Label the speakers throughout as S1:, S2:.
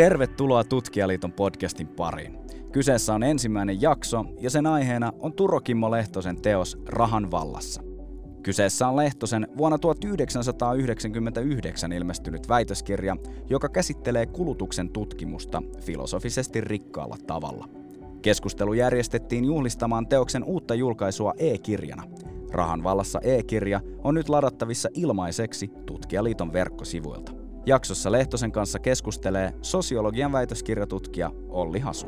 S1: Tervetuloa Tutkijaliiton podcastin pariin. Kyseessä on ensimmäinen jakso ja sen aiheena on Turo Kimmo Lehtosen teos Rahan vallassa. Kyseessä on Lehtosen vuonna 1999 ilmestynyt väitöskirja, joka käsittelee kulutuksen tutkimusta filosofisesti rikkaalla tavalla. Keskustelu järjestettiin juhlistamaan teoksen uutta julkaisua e-kirjana. Rahan vallassa e-kirja on nyt ladattavissa ilmaiseksi Tutkijaliiton verkkosivuilta. Jaksossa Lehtosen kanssa keskustelee sosiologian väitöskirjatutkija Olli Hasu.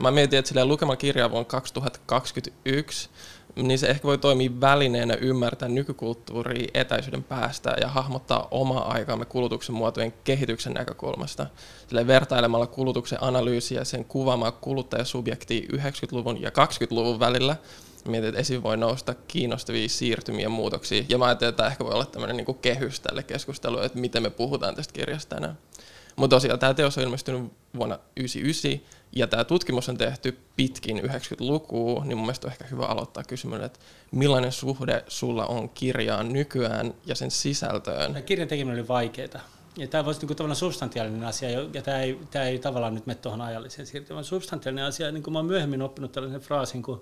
S2: Mä mietin, että silleen lukema kirja vuonna 2021, niin se ehkä voi toimia välineenä ymmärtää nykykulttuuria etäisyyden päästä ja hahmottaa omaa aikaamme kulutuksen muotojen kehityksen näkökulmasta. Silleen vertailemalla kulutuksen analyysiä sen kuvaamaa kuluttajasubjektia 90-luvun ja 20-luvun välillä, mietin, että esiin voi nousta kiinnostavia siirtymiä muutoksia. Ja mä ajattelin, että tämä ehkä voi olla tämmöinen niin kehys tälle keskustelulle, että miten me puhutaan tästä kirjasta tänään. Mutta tosiaan tämä teos on ilmestynyt vuonna 1999 ja tämä tutkimus on tehty pitkin 90-lukua, niin mun mielestä on ehkä hyvä aloittaa kysymään, että millainen suhde sulla on kirjaan nykyään ja sen sisältöön?
S3: Tämä kirjan tekeminen oli vaikeaa. Ja tämä voisi niin tavallaan substantiaalinen asia, ja tämä ei, tämä ei tavallaan nyt mene tuohon ajalliseen siirtymään. Substantiaalinen asia, niin kuin mä myöhemmin oppinut tällaisen fraasin kuin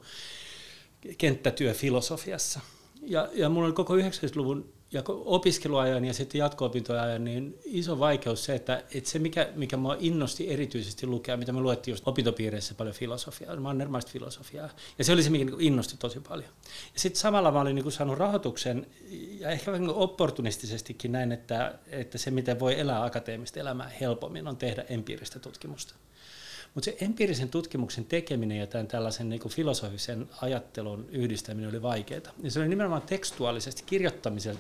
S3: kenttätyö filosofiassa. Ja, ja mulla oli koko 90-luvun ja opiskeluajan ja sitten jatko-opintoajan niin iso vaikeus se, että, että se mikä, mikä mua innosti erityisesti lukea, mitä me luettiin just opintopiireissä paljon filosofiaa, mannermaista filosofiaa, ja se oli se, mikä niin innosti tosi paljon. Ja sitten samalla mä olin niin saanut rahoituksen, ja ehkä vähän niin opportunistisestikin näin, että, että se miten voi elää akateemista elämää helpommin on tehdä empiiristä tutkimusta. Mutta se empiirisen tutkimuksen tekeminen ja tämän tällaisen niin filosofisen ajattelun yhdistäminen oli vaikeaa. Ja se oli nimenomaan tekstuaalisesti kirjoittamisen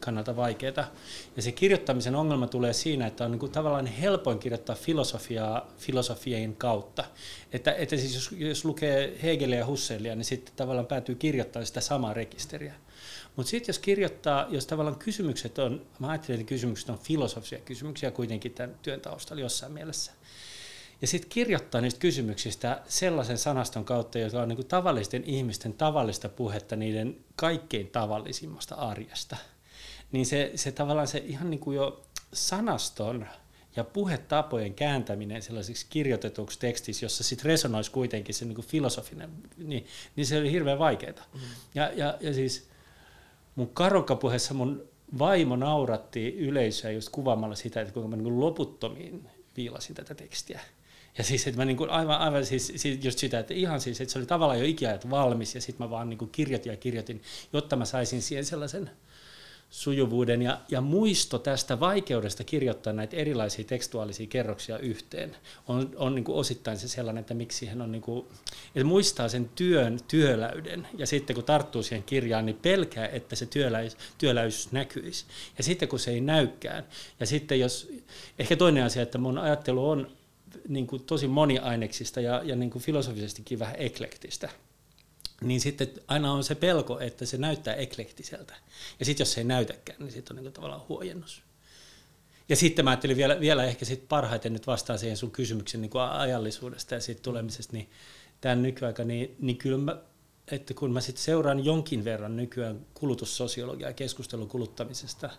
S3: kannalta vaikeaa. Ja se kirjoittamisen ongelma tulee siinä, että on niin kuin tavallaan helpoin kirjoittaa filosofiaa filosofien kautta. Että, että siis jos, jos lukee Hegelia ja Husserlia, niin sitten tavallaan päätyy kirjoittamaan sitä samaa rekisteriä. Mutta sitten jos kirjoittaa, jos tavallaan kysymykset on, mä ajattelen, että kysymykset on filosofisia kysymyksiä kuitenkin tämän työn taustalla jossain mielessä, ja sitten kirjoittaa niistä kysymyksistä sellaisen sanaston kautta, joka on niin kuin tavallisten ihmisten tavallista puhetta niiden kaikkein tavallisimmasta arjesta. Niin se, se tavallaan se ihan niin kuin jo sanaston ja puhetapojen kääntäminen sellaisiksi kirjoitetuksi tekstiksi, jossa sitten resonoisi kuitenkin se niin kuin filosofinen, niin, niin se oli hirveän vaikeaa. Mm. Ja, ja, ja siis mun karokkapuheessa mun vaimo nauratti yleisöä just kuvaamalla sitä, että kuinka mä niin loputtomiin viilasin tätä tekstiä. Ja siis, että mä niin kuin aivan, aivan siis, siis just sitä, että ihan siis, että se oli tavallaan jo ikiajat valmis ja sitten mä vaan niin kuin kirjoitin ja kirjoitin, jotta mä saisin siihen sellaisen sujuvuuden ja, ja muisto tästä vaikeudesta kirjoittaa näitä erilaisia tekstuaalisia kerroksia yhteen. On, on niin kuin osittain se sellainen, että miksi siihen on, niin kuin, että muistaa sen työn työläyden ja sitten kun tarttuu siihen kirjaan, niin pelkää, että se työläys, työläys näkyisi. Ja sitten kun se ei näykään, ja sitten jos, ehkä toinen asia, että mun ajattelu on niin kuin tosi moniaineksista ja, ja niin kuin filosofisestikin vähän eklektistä, niin sitten aina on se pelko, että se näyttää eklektiseltä. Ja sitten jos se ei näytäkään, niin sitten on niin kuin tavallaan huojennus. Ja sitten mä ajattelin vielä, vielä ehkä sit parhaiten nyt vastaan siihen sun kysymyksen niin kuin ajallisuudesta ja siitä tulemisesta, niin tämän nykyaika, niin, niin kyllä mä, että kun mä sitten seuraan jonkin verran nykyään kulutussosiologiaa ja keskustelun kuluttamisesta,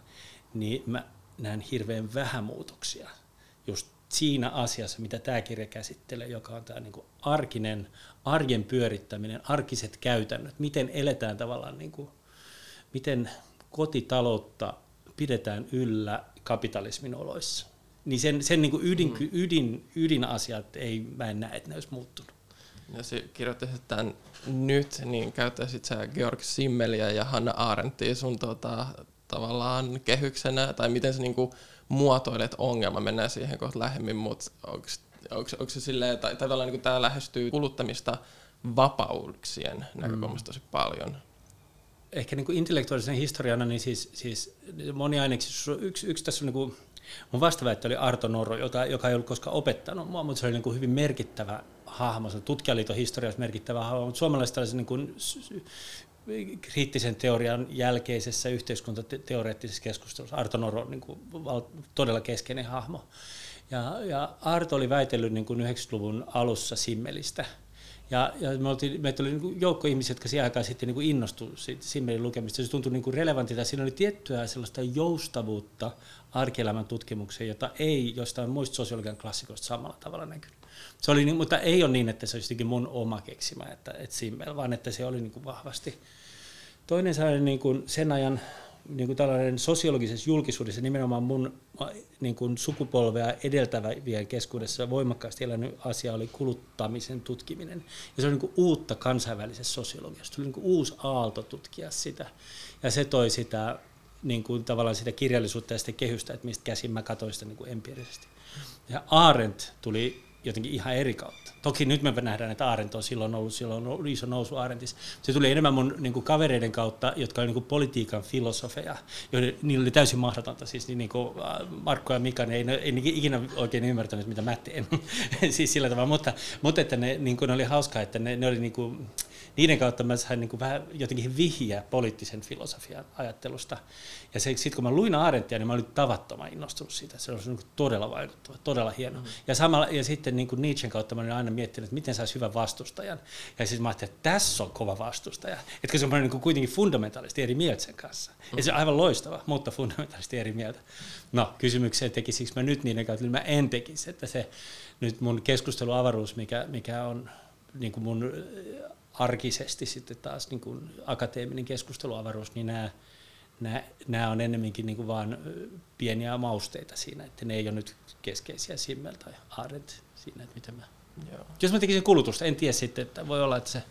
S3: niin mä näen hirveän vähän muutoksia just siinä asiassa, mitä tämä kirja käsittelee, joka on tämä niin kuin arkinen, arjen pyörittäminen, arkiset käytännöt, miten eletään tavallaan, niin kuin, miten kotitaloutta pidetään yllä kapitalismin oloissa. Niin sen, sen niin kuin ydin, mm. ydin, ydinasiat ei, mä en näe, että ne olisi muuttunut.
S2: Jos kirjoittaisit tämän nyt, niin käyttäisit sä Georg Simmeliä ja Hanna Arendtia sun tota, tavallaan kehyksenä, tai miten se niinku muotoilet ongelma, mennään siihen kohta lähemmin, mutta onko se silleen, tai, tai tavallaan niin tämä lähestyy kuluttamista vapauksien näkökulmasta tosi paljon?
S3: Ehkä niin kuin intellektuaalisen historiana, niin siis, siis moni aineksi, yksi, yksi tässä on niin kuin, mun vastaväittö oli Arto Norro, joka, joka ei ollut koskaan opettanut mua, mutta se oli niin kuin hyvin merkittävä hahmo, se on tutkijaliiton historiassa merkittävä hahmo, mutta suomalaiset tällaisen niin kuin kriittisen teorian jälkeisessä yhteiskuntateoreettisessa keskustelussa. Arto Noro niin kuin, todella keskeinen hahmo. Ja, ja Arto oli väitellyt niin kuin 90-luvun alussa Simmelistä. Ja, ja me oltiin, meitä oli niin joukko ihmisiä, jotka siihen aikaan sitten niin innostuivat Simmelin lukemista. Se tuntui niin relevantilta. Siinä oli tiettyä sellaista joustavuutta arkielämän tutkimukseen, jota ei jostain muista sosiologian klassikoista samalla tavalla näkynyt. Se oli, mutta ei ole niin, että se olisi mun oma keksimä, että, että Simmel, vaan että se oli niin kuin vahvasti. Toinen sellainen niin kuin sen ajan niin kuin tällainen sosiologisessa julkisuudessa nimenomaan mun niin kuin sukupolvea edeltävien keskuudessa voimakkaasti elänyt asia oli kuluttamisen tutkiminen. Ja se oli niin kuin uutta kansainvälisessä sosiologiassa. Tuli niin kuin uusi aalto tutkia sitä. Ja se toi sitä niin kuin tavallaan sitä kirjallisuutta ja sitä kehystä, että mistä käsin mä katsoin sitä niin kuin empiirisesti. Ja Arendt tuli jotenkin ihan eri kautta. Toki nyt me nähdään, että Arendt on silloin ollut, silloin ollut iso nousu Arendtissa. Se tuli enemmän mun niin kuin kavereiden kautta, jotka olivat niin politiikan filosofeja, joiden niillä oli täysin mahdotonta. Siis niin kuin äh, Markko ja Mika, ne ei, ne ei ikinä oikein ymmärtänyt, mitä mä teen. siis sillä tavalla, mutta, mutta että ne, niin kuin, ne oli hauskaa, että ne, ne oli niin kuin, niiden kautta mä sain niin kuin vähän jotenkin vihjiä poliittisen filosofian ajattelusta. Ja sitten kun mä luin Arendtia, niin mä olin tavattoman innostunut siitä. Se oli niin kuin todella vaikuttava, todella hieno. Mm. Ja, samalla, ja sitten niin kuin Nietzschen kautta mä olin aina miettinyt, että miten saisi hyvän vastustajan. Ja siis mä ajattelin, että tässä on kova vastustaja. Että se on niin kuin kuitenkin fundamentaalisti eri mieltä sen kanssa. Mm. Ja se on aivan loistava, mutta fundamentaalisti eri mieltä. No, kysymykseen tekisikö mä nyt niiden kautta, niin mä en tekisi. Että se nyt mun keskusteluavaruus, mikä, mikä on niin kuin mun arkisesti sitten taas niin kuin akateeminen keskusteluavaruus, niin nämä, nämä, nämä on ennemminkin niin kuin vaan pieniä mausteita siinä, että ne ei ole nyt keskeisiä Simmel tai Arendt siinä, että miten mä... Joo. Jos mä tekisin kulutusta, en tiedä sitten, että voi olla, että se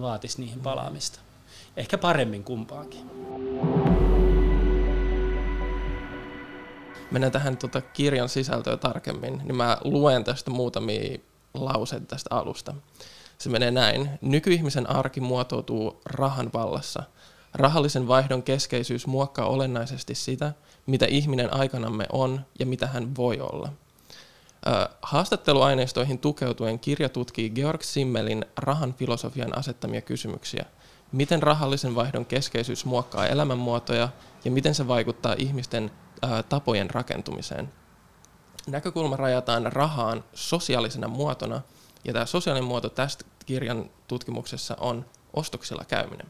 S3: vaatisi niihin palaamista. Ehkä paremmin kumpaankin.
S2: Mennään tähän tuota kirjan sisältöä tarkemmin, niin mä luen tästä muutamia lauseita tästä alusta. Se menee näin. Nykyihmisen arki muotoutuu rahan vallassa. Rahallisen vaihdon keskeisyys muokkaa olennaisesti sitä, mitä ihminen aikanamme on ja mitä hän voi olla. Haastatteluaineistoihin tukeutuen kirja tutkii Georg Simmelin rahan filosofian asettamia kysymyksiä. Miten rahallisen vaihdon keskeisyys muokkaa elämänmuotoja ja miten se vaikuttaa ihmisten tapojen rakentumiseen. Näkökulma rajataan rahaan sosiaalisena muotona – ja tämä sosiaalinen muoto tästä kirjan tutkimuksessa on ostoksilla käyminen.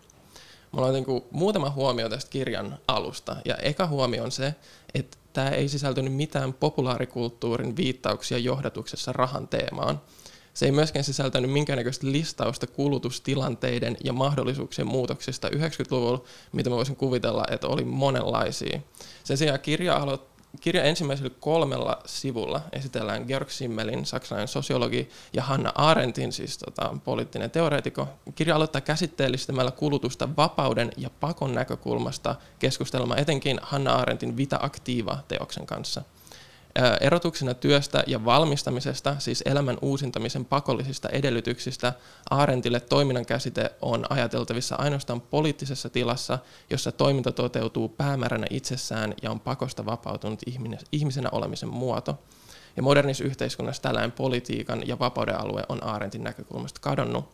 S2: Mulla on niin kuin muutama huomio tästä kirjan alusta. Ja eka huomio on se, että tämä ei sisältynyt mitään populaarikulttuurin viittauksia johdatuksessa rahan teemaan. Se ei myöskään sisältänyt minkäännäköistä listausta kulutustilanteiden ja mahdollisuuksien muutoksista 90-luvulla, mitä mä voisin kuvitella, että oli monenlaisia. Sen sijaan kirja aloittaa Kirja ensimmäisellä kolmella sivulla esitellään Georg Simmelin, saksalainen sosiologi, ja Hanna Arendtin, siis tota, poliittinen teoreetikko. Kirja aloittaa käsitteellistämällä kulutusta vapauden ja pakon näkökulmasta keskustelma etenkin Hanna Arendtin Vita Activa-teoksen kanssa – Erotuksena työstä ja valmistamisesta, siis elämän uusintamisen pakollisista edellytyksistä, Aarentille toiminnan käsite on ajateltavissa ainoastaan poliittisessa tilassa, jossa toiminta toteutuu päämääränä itsessään ja on pakosta vapautunut ihmisenä olemisen muoto. Ja modernissa yhteiskunnassa tällainen politiikan ja vapauden alue on Aarentin näkökulmasta kadonnut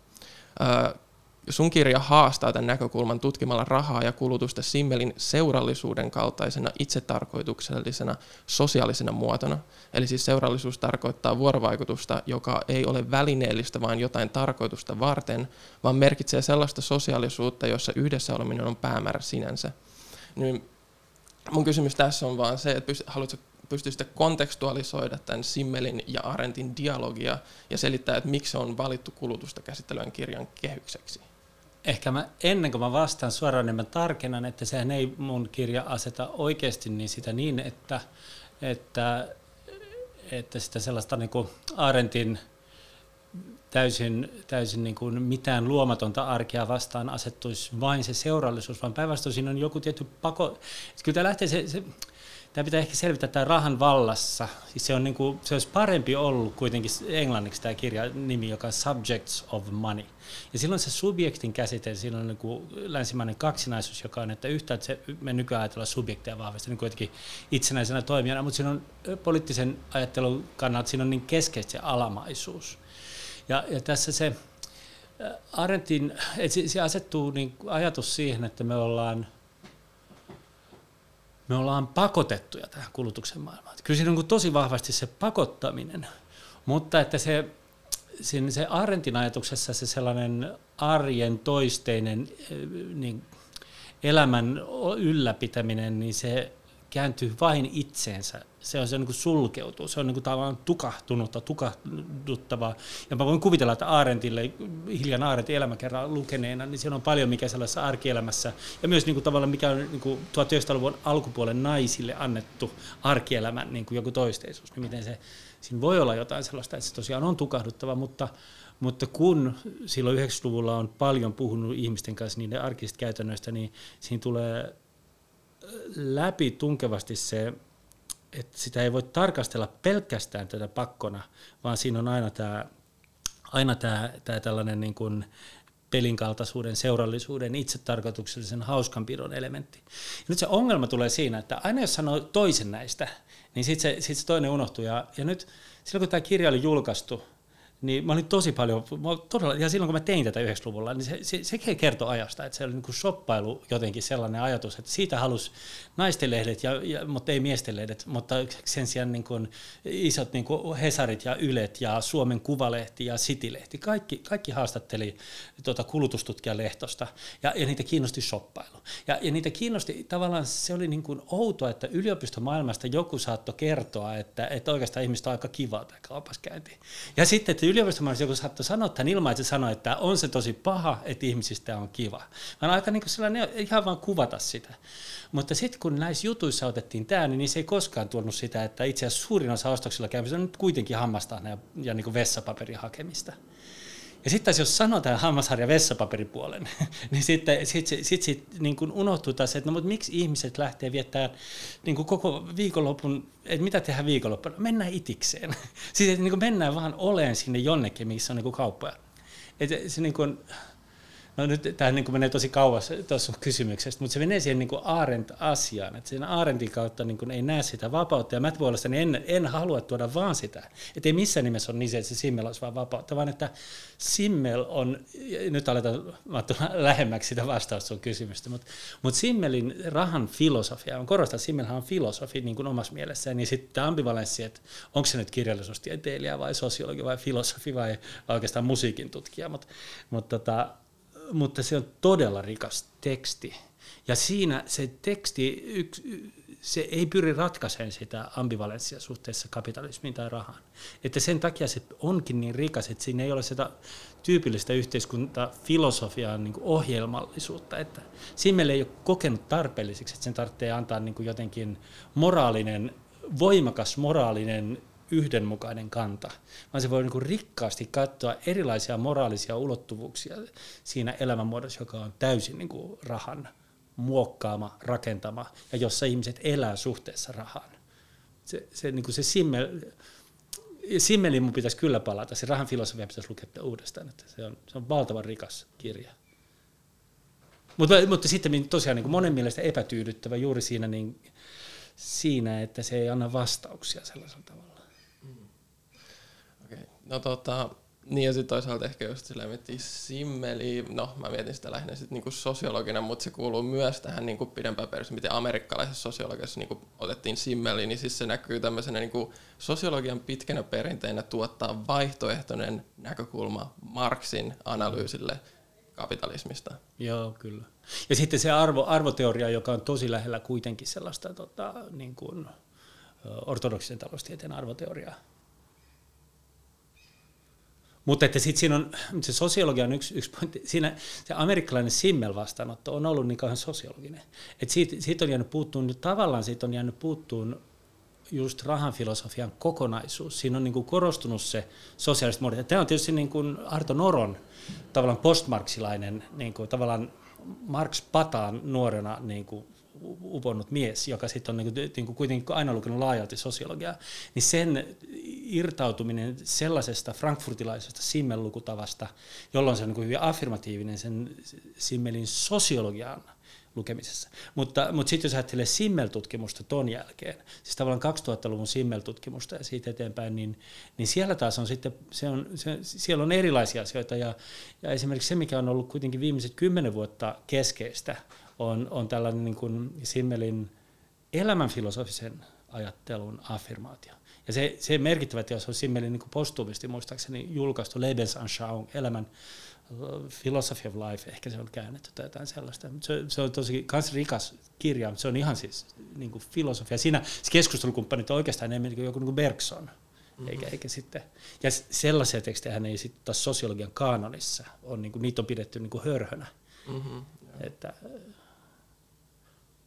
S2: sun kirja haastaa tämän näkökulman tutkimalla rahaa ja kulutusta simmelin seurallisuuden kaltaisena itsetarkoituksellisena sosiaalisena muotona. Eli siis seurallisuus tarkoittaa vuorovaikutusta, joka ei ole välineellistä, vaan jotain tarkoitusta varten, vaan merkitsee sellaista sosiaalisuutta, jossa yhdessä oleminen on päämäärä sinänsä. Niin mun kysymys tässä on vaan se, että haluatko pystyisitte kontekstualisoida tämän Simmelin ja Arentin dialogia ja selittää, että miksi se on valittu kulutusta käsittelevän kirjan kehykseksi
S3: ehkä mä, ennen kuin mä vastaan suoraan, niin mä tarkennan, että sehän ei mun kirja aseta oikeasti niin sitä niin, että, että, että sitä sellaista niin kuin Arentin täysin, täysin niin kuin mitään luomatonta arkea vastaan asettuisi vain se seurallisuus, vaan päinvastoin siinä on joku tietty pako. Kyllä lähtee se, se tämä pitää ehkä selvittää tämä rahan vallassa. Siis se, on niin kuin, se olisi parempi ollut kuitenkin englanniksi tämä kirja nimi, joka on Subjects of Money. Ja silloin se subjektin käsite, siinä on niin kuin länsimainen kaksinaisuus, joka on, että yhtä, että se, me nykyään ajatellaan subjekteja vahvasti niin kuitenkin itsenäisenä toimijana, mutta siinä on poliittisen ajattelun kannalta siinä on niin keskeistä se alamaisuus. Ja, ja tässä se Arentin, se, se asettuu niin ajatus siihen, että me ollaan me ollaan pakotettuja tähän kulutuksen maailmaan. Kyllä siinä on tosi vahvasti se pakottaminen, mutta että se, siinä se Arentin ajatuksessa se sellainen arjen toisteinen niin elämän ylläpitäminen, niin se kääntyy vain itseensä. Se on se niin kuin sulkeutuu, se on niin kuin tavallaan tukahtunutta, tukahduttavaa. Ja mä voin kuvitella, että Aarentille, Hiljan Aarentin elämäkerran lukeneena, niin siellä on paljon mikä sellaisessa arkielämässä, ja myös niin kuin tavallaan mikä on niin kuin 1900-luvun alkupuolen naisille annettu arkielämän niin kuin joku toisteisuus, niin miten se, siinä voi olla jotain sellaista, että se tosiaan on tukahduttava, mutta, mutta kun silloin 90-luvulla on paljon puhunut ihmisten kanssa niiden arkisista käytännöistä, niin siinä tulee läpi tunkevasti se, että sitä ei voi tarkastella pelkästään tätä pakkona, vaan siinä on aina tämä, aina tämä, tämä tällainen niin kuin pelin kaltaisuuden, seurallisuuden, itsetarkoituksellisen hauskanpidon elementti. Ja nyt se ongelma tulee siinä, että aina jos sanoo toisen näistä, niin sitten se, sit se toinen unohtuu. Ja, ja nyt silloin kun tämä kirja oli julkaistu, niin mä olin tosi paljon, mä todella, ja silloin kun mä tein tätä 90-luvulla, niin se, se, se kertoi ajasta, että se oli niin kuin shoppailu jotenkin sellainen ajatus, että siitä halusi naistenlehdet, ja, ja, mutta ei miestenlehdet, mutta sen sijaan niin kuin isot niin kuin Hesarit ja Ylet ja Suomen Kuvalehti ja Citylehti, kaikki, kaikki haastatteli tuota kulutustutkijalehtosta, ja, ja niitä kiinnosti shoppailu. Ja, ja niitä kiinnosti, tavallaan se oli niin kuin outoa, että yliopistomaailmasta joku saattoi kertoa, että, että oikeastaan ihmistä on aika kiva tämä kaupaskäynti. Ja sitten, että yliopistomaailmassa joku saattoi sanoa tämän ilman, että se sanoi, että on se tosi paha, että ihmisistä on kiva. Vaan aika niin sellainen, ihan vaan kuvata sitä. Mutta sitten kun näissä jutuissa otettiin tämä, niin se ei koskaan tuonut sitä, että itse asiassa suurin osa ostoksilla käymistä on nyt kuitenkin hammasta ja, ja niin vessapaperin hakemista. Ja sitten jos sanotaan hammasharja vessapaperipuolen, niin sitten sit, sit, sit, sit, niin kuin unohtuu taas, että no, mutta miksi ihmiset lähtee viettämään niin kuin koko viikonlopun, että mitä tehdään viikonloppuna? Mennään itikseen. Siis että niin kuin mennään vaan oleen sinne jonnekin, missä on niin kuin kauppoja. Että se niin kuin, No nyt tämä niin menee tosi kauas tuossa kysymyksestä, mutta se menee siihen niin Aarent-asiaan, että siinä Aarentin kautta niin ei näe sitä vapautta, ja mä puolestani en, en halua tuoda vaan sitä, että ei missään nimessä ole niin että se Simmel olisi vaan vapautta, vaan että Simmel on, nyt aletaan lähemmäksi sitä vastausta sun kysymystä, mutta, mutta Simmelin rahan filosofia, on korostaa, että Simmelhan on filosofi niin kuin omassa mielessään, niin sitten tämä ambivalenssi, että onko se nyt kirjallisuustieteilijä vai sosiologi vai filosofi vai, vai oikeastaan musiikin tutkija, mutta, mutta tota, mutta se on todella rikas teksti. Ja siinä se teksti, yks, se ei pyri ratkaisemaan sitä ambivalenssia suhteessa kapitalismiin tai rahaan. Että sen takia se onkin niin rikas, että siinä ei ole sitä tyypillistä yhteiskuntafilosofiaa niin ohjelmallisuutta. Että Simmel ei ole kokenut tarpeelliseksi, että sen tarvitsee antaa niin jotenkin moraalinen, voimakas moraalinen yhdenmukainen kanta, vaan se voi niin kuin rikkaasti katsoa erilaisia moraalisia ulottuvuuksia siinä elämänmuodossa, joka on täysin niin kuin rahan muokkaama, rakentama ja jossa ihmiset elää suhteessa rahaan. Se, se, niin kuin se simmel, Simmeliin mun pitäisi kyllä palata, se rahan filosofia pitäisi lukea uudestaan, että se on, se on valtavan rikas kirja. Mutta, mutta sitten tosiaan niin kuin monen mielestä epätyydyttävä juuri siinä, niin, siinä, että se ei anna vastauksia sellaisella tavalla.
S2: No tota, niin ja sitten toisaalta ehkä just silleen miettii simmeli, no mä mietin sitä lähinnä sitten niinku sosiologina, mutta se kuuluu myös tähän niinku pidempään perus, miten amerikkalaisessa sosiologiassa niinku otettiin simmeli, niin siis se näkyy tämmöisenä niinku sosiologian pitkänä perinteinä tuottaa vaihtoehtoinen näkökulma Marxin analyysille kapitalismista.
S3: Joo, kyllä. Ja sitten se arvo, arvoteoria, joka on tosi lähellä kuitenkin sellaista tota, niin kuin, ortodoksisen taloustieteen arvoteoriaa. Mutta että sitten siinä on, se sosiologia on yksi, yksi pointti, siinä se amerikkalainen Simmel-vastaanotto on ollut niin kauhean sosiologinen. Että siitä, siitä on jäänyt puuttuun, tavallaan siitä on jäänyt puuttuun just rahanfilosofian kokonaisuus. Siinä on niin kuin korostunut se sosiaaliset muodot. Tämä on tietysti niin kuin Arto Noron tavallaan postmarksilainen, niin kuin tavallaan Marx pataan nuorena niin kuin uponnut mies, joka sitten on niin kuin, niin kuin kuitenkin aina lukenut laajalti sosiologiaa, niin sen irtautuminen sellaisesta frankfurtilaisesta Simmel-lukutavasta, jolloin se on niin kuin hyvin affirmatiivinen sen Simmelin sosiologian lukemisessa. Mutta, mutta sitten jos ajattelee Simmel-tutkimusta ton jälkeen, siis tavallaan 2000-luvun Simmel-tutkimusta ja siitä eteenpäin, niin, niin siellä taas on sitten, se on, se, siellä on erilaisia asioita ja, ja esimerkiksi se, mikä on ollut kuitenkin viimeiset kymmenen vuotta keskeistä, on, on tällainen niin kuin Simmelin elämänfilosofisen ajattelun affirmaatio. Ja se, se merkittävä teos on Simmelin niin postuumisti muistaakseni julkaistu Lebensanschauung, elämän Philosophy of Life, ehkä se on käännetty tai jotain sellaista. Se, se on tosi kans rikas kirja, mutta se on ihan siis niin kuin filosofia. Siinä se keskustelukumppanit on oikeastaan enemmän niin kuin joku niin kuin Bergson, mm-hmm. eikä, eikä sitten. Ja sellaisia tekstejä hän ei sitten taas sosiologian kanonissa on, niin kuin, niitä on pidetty niin kuin hörhönä. Mm-hmm. Että,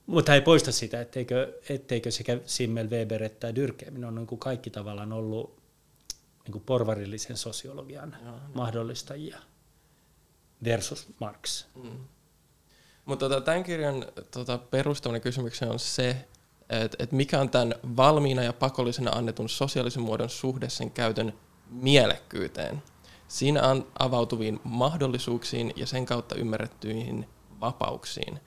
S3: mutta ei poista sitä, etteikö, etteikö sekä Simmel, Weber että Dyrkheim on niin kuin kaikki tavallaan ollut niin kuin porvarillisen sosiologian Joo, niin. mahdollistajia versus Marx. Mm.
S2: Mutta tota, tämän kirjan tota, perustavana kysymyksen on se, että et mikä on tämän valmiina ja pakollisena annetun sosiaalisen muodon suhde sen käytön mielekkyyteen. Siinä on avautuviin mahdollisuuksiin ja sen kautta ymmärrettyihin vapauksiin.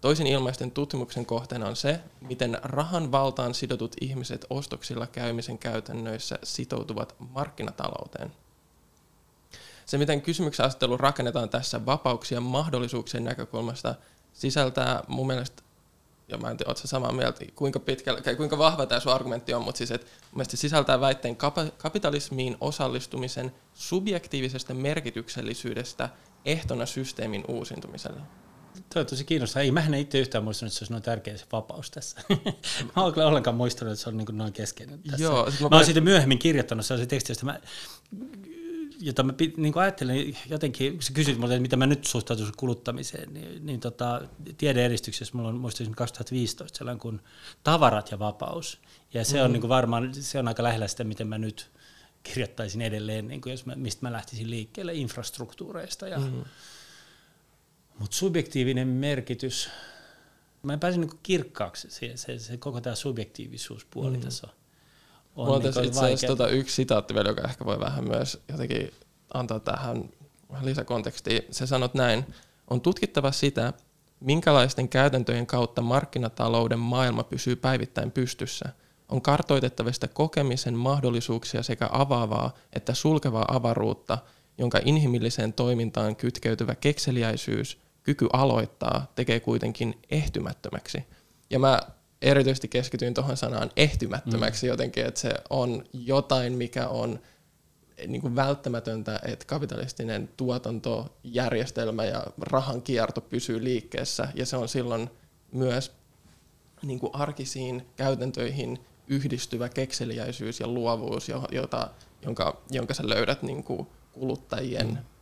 S2: Toisin ilmaisten tutkimuksen kohteena on se, miten rahan valtaan sidotut ihmiset ostoksilla käymisen käytännöissä sitoutuvat markkinatalouteen – se, miten kysymyksen asettelu rakennetaan tässä vapauksien mahdollisuuksien näkökulmasta, sisältää mun mielestä, ja mä en tiedä, samaa mieltä, kuinka, pitkällä, kuinka vahva tämä sun argumentti on, mutta siis, että mun se sisältää väitteen kapitalismiin osallistumisen subjektiivisesta merkityksellisyydestä ehtona systeemin uusintumiselle.
S3: Tuo on tosi kiinnostavaa. Ei, mä en itse yhtään muistanut, että se olisi noin tärkeä se vapaus tässä. mä olen kyllä ollenkaan muistanut, että se on niin noin keskeinen tässä. Joo, mä, mä olen sitten myöhemmin kirjoittanut sellaisen tekstin, josta mä jota mä niin ajattelin jotenkin, kun sä kysyt multa, että mitä mä nyt suhtautuisin kuluttamiseen, niin, niin tota, tiedeedistyksessä mulla on muistaakseni 2015 sellainen kuin tavarat ja vapaus. Ja se mm. on niin kuin varmaan, se on aika lähellä sitä, miten mä nyt kirjoittaisin edelleen, niin kuin jos mä, mistä mä lähtisin liikkeelle infrastruktuureista. Ja, mm. Mutta subjektiivinen merkitys, mä en pääse niin kirkkaaksi se, se, se, koko tämä subjektiivisuuspuoli mm. tässä on
S2: on Mulla on tässä itse asiassa tota yksi sitaatti vielä, joka ehkä voi vähän myös jotenkin antaa tähän lisäkontekstiin. Se sanot näin, on tutkittava sitä, minkälaisten käytäntöjen kautta markkinatalouden maailma pysyy päivittäin pystyssä. On kartoitettava sitä kokemisen mahdollisuuksia sekä avaavaa että sulkevaa avaruutta, jonka inhimilliseen toimintaan kytkeytyvä kekseliäisyys, kyky aloittaa, tekee kuitenkin ehtymättömäksi. Ja mä erityisesti keskityin tuohon sanaan ehtymättömäksi mm. jotenkin, että se on jotain, mikä on niin kuin välttämätöntä, että kapitalistinen tuotantojärjestelmä ja rahan kierto pysyy liikkeessä, ja se on silloin myös niin kuin arkisiin käytäntöihin yhdistyvä kekseliäisyys ja luovuus, jota, jonka, jonka sä löydät niin kuin kuluttajien mm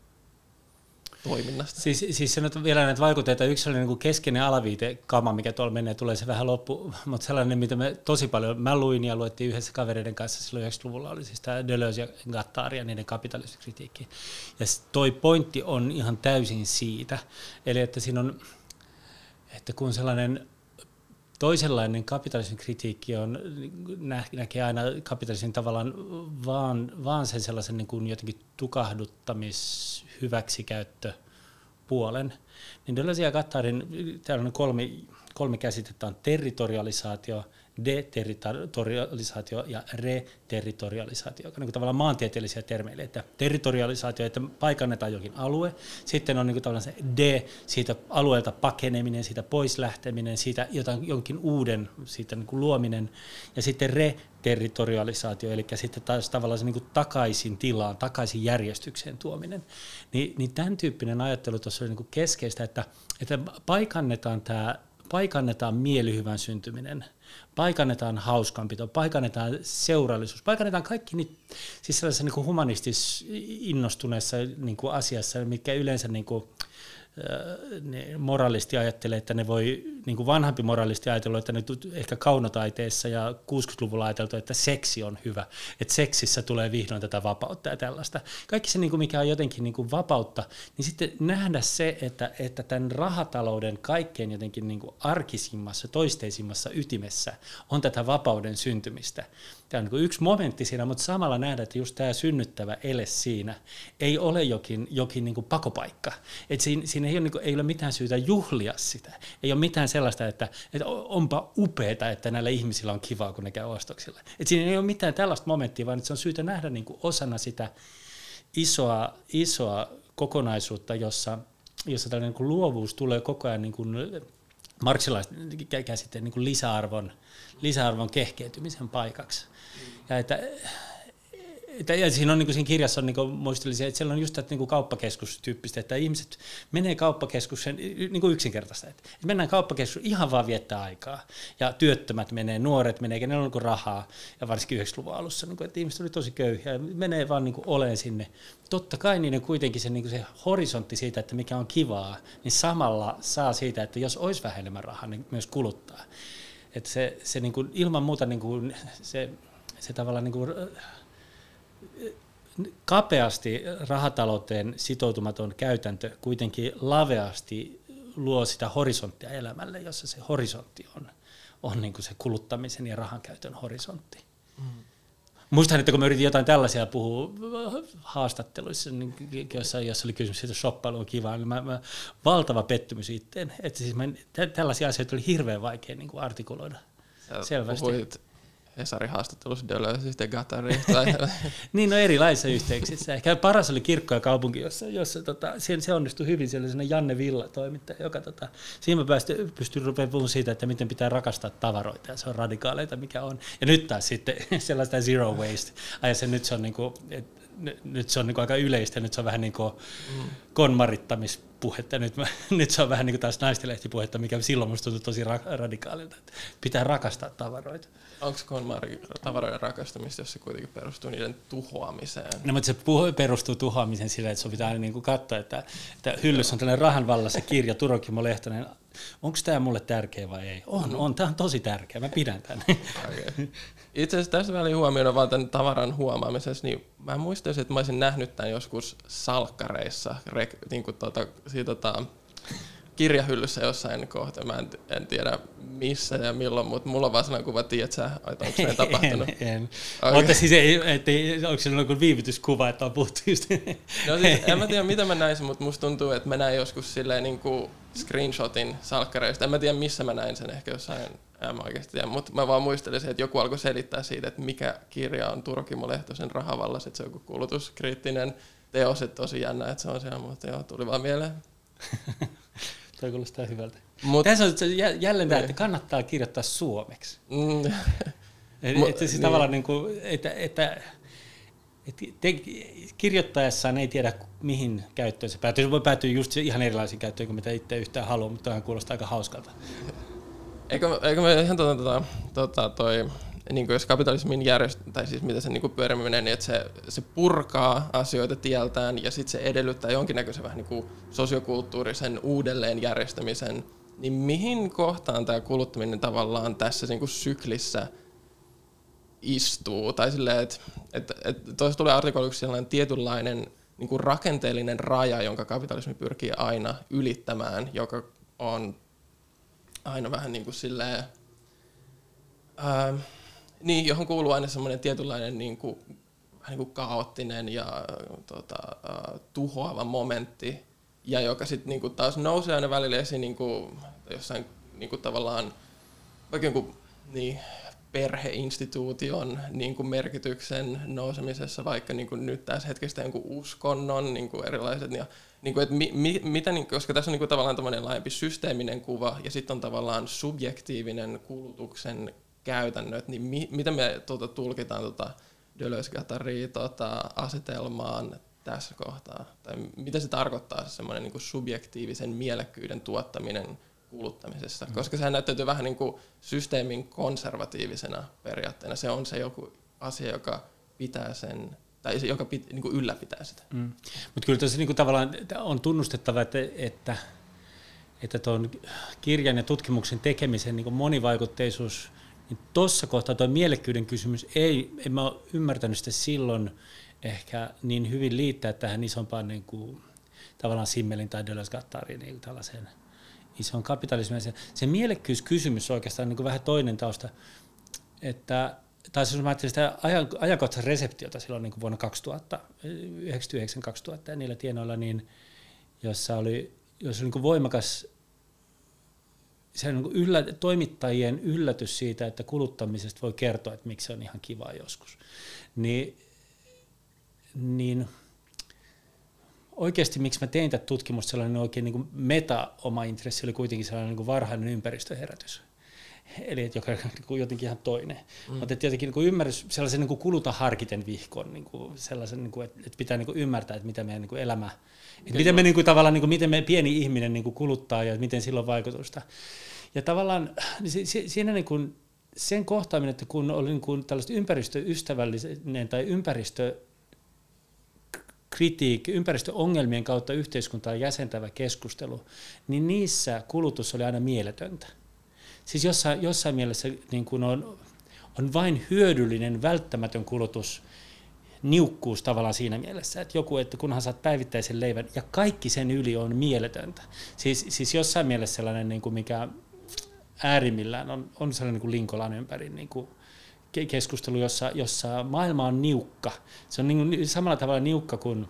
S2: toiminnasta.
S3: Siis, siis se vielä näitä vaikutteita. Yksi oli niin keskeinen alaviitekama, mikä tuolla menee, tulee se vähän loppu, mutta sellainen, mitä me tosi paljon, mä luin ja luettiin yhdessä kavereiden kanssa silloin 90-luvulla, oli siis tämä Deleuze ja Gattari ja niiden kapitalismikritiikki. Ja toi pointti on ihan täysin siitä, eli että siinä on, että kun sellainen toisenlainen kapitalismin kritiikki on, näkee aina kapitalismin tavallaan vaan, vaan sen sellaisen niin kuin jotenkin tukahduttamis hyväksikäyttö puolen, niin Deleuze ja on kolme, kolme käsitettä. On territorialisaatio, deterritorialisaatio ja reterritorialisaatio, joka on niin tavallaan maantieteellisiä termeille, että territorialisaatio, että paikannetaan jokin alue, sitten on niin tavallaan se de, siitä alueelta pakeneminen, siitä pois lähteminen, siitä jotain, jonkin uuden siitä niin kuin luominen, ja sitten reterritorialisaatio, eli sitten taas tavallaan se niin kuin takaisin tilaan, takaisin järjestykseen tuominen. Ni, niin tämän tyyppinen ajattelu tuossa oli niin kuin keskeistä, että, että paikannetaan tämä paikannetaan mielihyvän syntyminen, paikannetaan hauskanpito, paikannetaan seurallisuus, paikannetaan kaikki niitä, siis sellaisessa niin humanistis innostuneessa niin asiassa, mikä yleensä niin kuin, ne moralisti ajattelee, että ne voi, niin kuin vanhampi moralisti ajatella, että ne ehkä kaunotaiteessa ja 60-luvulla ajateltu, että seksi on hyvä, että seksissä tulee vihdoin tätä vapautta ja tällaista. Kaikki se, niin kuin mikä on jotenkin niin kuin vapautta, niin sitten nähdä se, että, että tämän rahatalouden kaikkein jotenkin niin kuin arkisimmassa, toisteisimmassa ytimessä on tätä vapauden syntymistä tämä on niin yksi momentti siinä, mutta samalla nähdään, että just tämä synnyttävä ele siinä ei ole jokin, jokin niin kuin pakopaikka. Et siinä, siinä ei, ole, niin kuin, ei ole mitään syytä juhlia sitä. Ei ole mitään sellaista, että, että onpa upeeta, että näillä ihmisillä on kivaa, kun ne käy ostoksilla. Et siinä ei ole mitään tällaista momenttia, vaan se on syytä nähdä niin kuin osana sitä isoa, isoa kokonaisuutta, jossa, jossa tällainen niin kuin luovuus tulee koko ajan niin kuin marksilaisten käsitteen niin lisäarvon, lisäarvon kehkeytymisen paikaksi. Ja että että, ja siinä, on, niin kuin siinä kirjassa on, niin muistelin, että siellä on just tätä niin kauppakeskustyyppistä, että ihmiset menee kauppakeskuksen niin kuin yksinkertaista. Että, mennään kauppakeskukseen ihan vaan viettää aikaa. Ja työttömät menee, nuoret menee, kenellä on niin rahaa, ja varsinkin 90-luvun alussa, niin kuin, että ihmiset oli tosi köyhiä, menee vaan niin kuin oleen sinne. Totta kai niin kuitenkin se, niin kuin se horisontti siitä, että mikä on kivaa, niin samalla saa siitä, että jos olisi vähän enemmän rahaa, niin myös kuluttaa. Että se, se niin kuin, ilman muuta niin kuin, se, se tavallaan niin kuin, kapeasti rahatalouteen sitoutumaton käytäntö kuitenkin laveasti luo sitä horisonttia elämälle, jossa se horisontti on, on niin kuin se kuluttamisen ja rahankäytön horisontti. Mm. Muistan, että kun mä yritin jotain tällaisia puhua haastatteluissa, niin jossa, jossa oli kysymys siitä, että shoppailu on kiva, niin mä, mä, valtava pettymys itteen. Että siis mä, tällaisia asioita oli hirveän vaikea niin kuin artikuloida. Sä selvästi.
S2: Puhuit Hesarin haastattelussa Deleuzeista ja Gattarista.
S3: niin, no erilaisissa yhteyksissä. Ehkä paras oli kirkko ja kaupunki, jossa, jossa tota, se, onnistui hyvin. Siellä oli Janne Villa toimittaja, joka tota, siinä mä päästy, pystyin rupeamaan puhumaan siitä, että miten pitää rakastaa tavaroita ja se on radikaaleita, mikä on. Ja nyt taas sitten sellaista zero waste. Ai se nyt se on niinku, et, nyt se on niin aika yleistä, nyt se on vähän niin kuin mm. konmarittamispuhetta, nyt, mä, nyt se on vähän niin kuin taas naistelehtipuhetta, mikä silloin musta tuntui tosi ra- radikaalilta, että pitää rakastaa tavaroita.
S2: Onko konmari tavaroiden rakastamista, jos se kuitenkin perustuu niiden tuhoamiseen?
S3: No, mutta se perustuu tuhoamiseen sillä, että se pitää aina niin kuin katsoa, että, että hyllyssä on tällainen rahan vallassa kirja, Turo Kimmo Lehtonen, onko tämä mulle tärkeä vai ei? On, on, tämä on tosi tärkeä, mä pidän tämän. Okay.
S2: Itse asiassa tässä väliin huomioida vaan tämän tavaran huomaamisessa, niin mä muistaisin, että mä olisin nähnyt tämän joskus salkkareissa, rek, niin kuin tuota, siitä, tuota, kirjahyllyssä jossain kohtaa. Mä en, en tiedä missä ja milloin, mutta mulla on vaan sellainen kuva, tiedät sä, että onko se tapahtunut?
S3: en, en. Okay. Mutta siis ei, ei, onko se joku viivytyskuva, että on puhuttu just?
S2: no siis, en mä tiedä mitä mä näin, mutta musta tuntuu, että mä näin joskus silleen niin kuin screenshotin salkkareista. En mä tiedä missä mä näin sen, ehkä jossain, en mä oikeasti tiedä, mutta mä vaan muistelin se, että joku alkoi selittää siitä, että mikä kirja on Turkimo Lehtosen rahavallas, että se on joku kulutuskriittinen teos, että tosi jännä, että se on siellä, mutta joo, tuli vaan mieleen.
S3: Toi kuulostaa hyvältä. Mut, Tässä on jälleen tämä, että kannattaa kirjoittaa suomeksi. Mm. että, että siis niin. tavallaan niin kuin, että, että, että te, kirjoittaessaan ei tiedä, mihin käyttöön se päätyy. Se voi päätyä just ihan erilaisiin käyttöön kuin mitä itse yhtään haluaa, mutta tämä kuulostaa aika hauskalta.
S2: Eikö, eikö me ihan tuota, tuota, tuota, toi niin kuin jos kapitalismin järjest, tai siis mitä se niin pyöriminen, niin että se, se purkaa asioita tieltään ja sitten se edellyttää jonkinnäköisen vähän niin kuin sosiokulttuurisen uudelleenjärjestämisen, niin mihin kohtaan tämä kuluttaminen tavallaan tässä niin kuin syklissä istuu? Tai silleen, että et, et, tuossa tulee artikkeliksi sellainen tietynlainen niin kuin rakenteellinen raja, jonka kapitalismi pyrkii aina ylittämään, joka on aina vähän niin kuin silleen, ää, niin, johon kuuluu aina semmoinen tietynlainen niin kuin, niin kuin kaoottinen ja tota, uh, tuhoava momentti, ja joka sitten niin taas nousee aina välillä esiin niin kuin, jossain niin kuin tavallaan vaikka jonkun niin, perheinstituution niin kuin merkityksen nousemisessa, vaikka niin kuin nyt tässä hetkessä jonkun uskonnon niin kuin erilaiset, ja niin kuin, että mi, mi, mitä, niin, koska tässä on niin kuin tavallaan tämmöinen laajempi systeeminen kuva, ja sitten on tavallaan subjektiivinen kulutuksen käytännöt, niin mi, miten me tuota, tulkitaan tuota Deleuze-Guattaria tuota, asetelmaan tässä kohtaa? Tai mitä se tarkoittaa se semmoinen niin subjektiivisen mielekkyyden tuottaminen kuluttamisessa? Mm. Koska sehän näyttäytyy vähän niin kuin systeemin konservatiivisena periaatteena. Se on se joku asia, joka pitää sen tai se, joka pit, niin kuin ylläpitää sitä. Mm.
S3: Mutta kyllä tässä niin kuin tavallaan on tunnustettava, että, että, että tuon kirjan ja tutkimuksen tekemisen niin kuin monivaikutteisuus niin tuossa kohtaa tuo mielekkyyden kysymys ei, en mä ole ymmärtänyt sitä silloin ehkä niin hyvin liittää tähän isompaan niin kuin, tavallaan Simmelin tai Deleuze-Gattariin niin tällaiseen ison kapitalismiin. Se, se mielekkyyskysymys on oikeastaan niin kuin vähän toinen tausta, että tai jos mä ajattelin sitä ajan, ajankohtaisen reseptiota silloin niin kuin vuonna 2000, 1999-2000 ja niillä tienoilla, niin jossa oli, jossa oli niin kuin voimakas se on niin yllä, toimittajien yllätys siitä, että kuluttamisesta voi kertoa, että miksi se on ihan kiva joskus. Niin, niin oikeasti miksi mä tein tätä tutkimusta, sellainen oikein niin kuin meta-oma intressi oli kuitenkin sellainen niin kuin varhainen ympäristöherätys. Eli että joka on niin jotenkin ihan toinen. Mm. Mutta että jotenkin niin ymmärrys, sellaisen niin kuin kuluta harkiten vihkon, niin kuin sellaisen, niin kuin, että, että pitää niin kuin ymmärtää, että mitä meidän niin kuin elämä, että miten me niin kuin, tavallaan, niin kuin, miten me pieni ihminen niin kuin kuluttaa ja miten sillä on vaikutusta. Ja tavallaan niin siinä niin kuin, sen kohtaaminen, että kun oli niin kuin tällaista ympäristöystävällinen tai ympäristö kritiikki, ympäristöongelmien kautta yhteiskuntaa jäsentävä keskustelu, niin niissä kulutus oli aina mieletöntä. Siis jossain, jossain mielessä niin kuin on, on vain hyödyllinen, välttämätön kulutus, niukkuus tavallaan siinä mielessä, että joku, että kunhan saat päivittäisen leivän, ja kaikki sen yli on mieletöntä. Siis, siis jossain mielessä sellainen, niin kuin mikä äärimmillään on, on sellainen niin kuin Linkolan ympäri niin kuin keskustelu, jossa, jossa maailma on niukka. Se on niin kuin samalla tavalla niukka kuin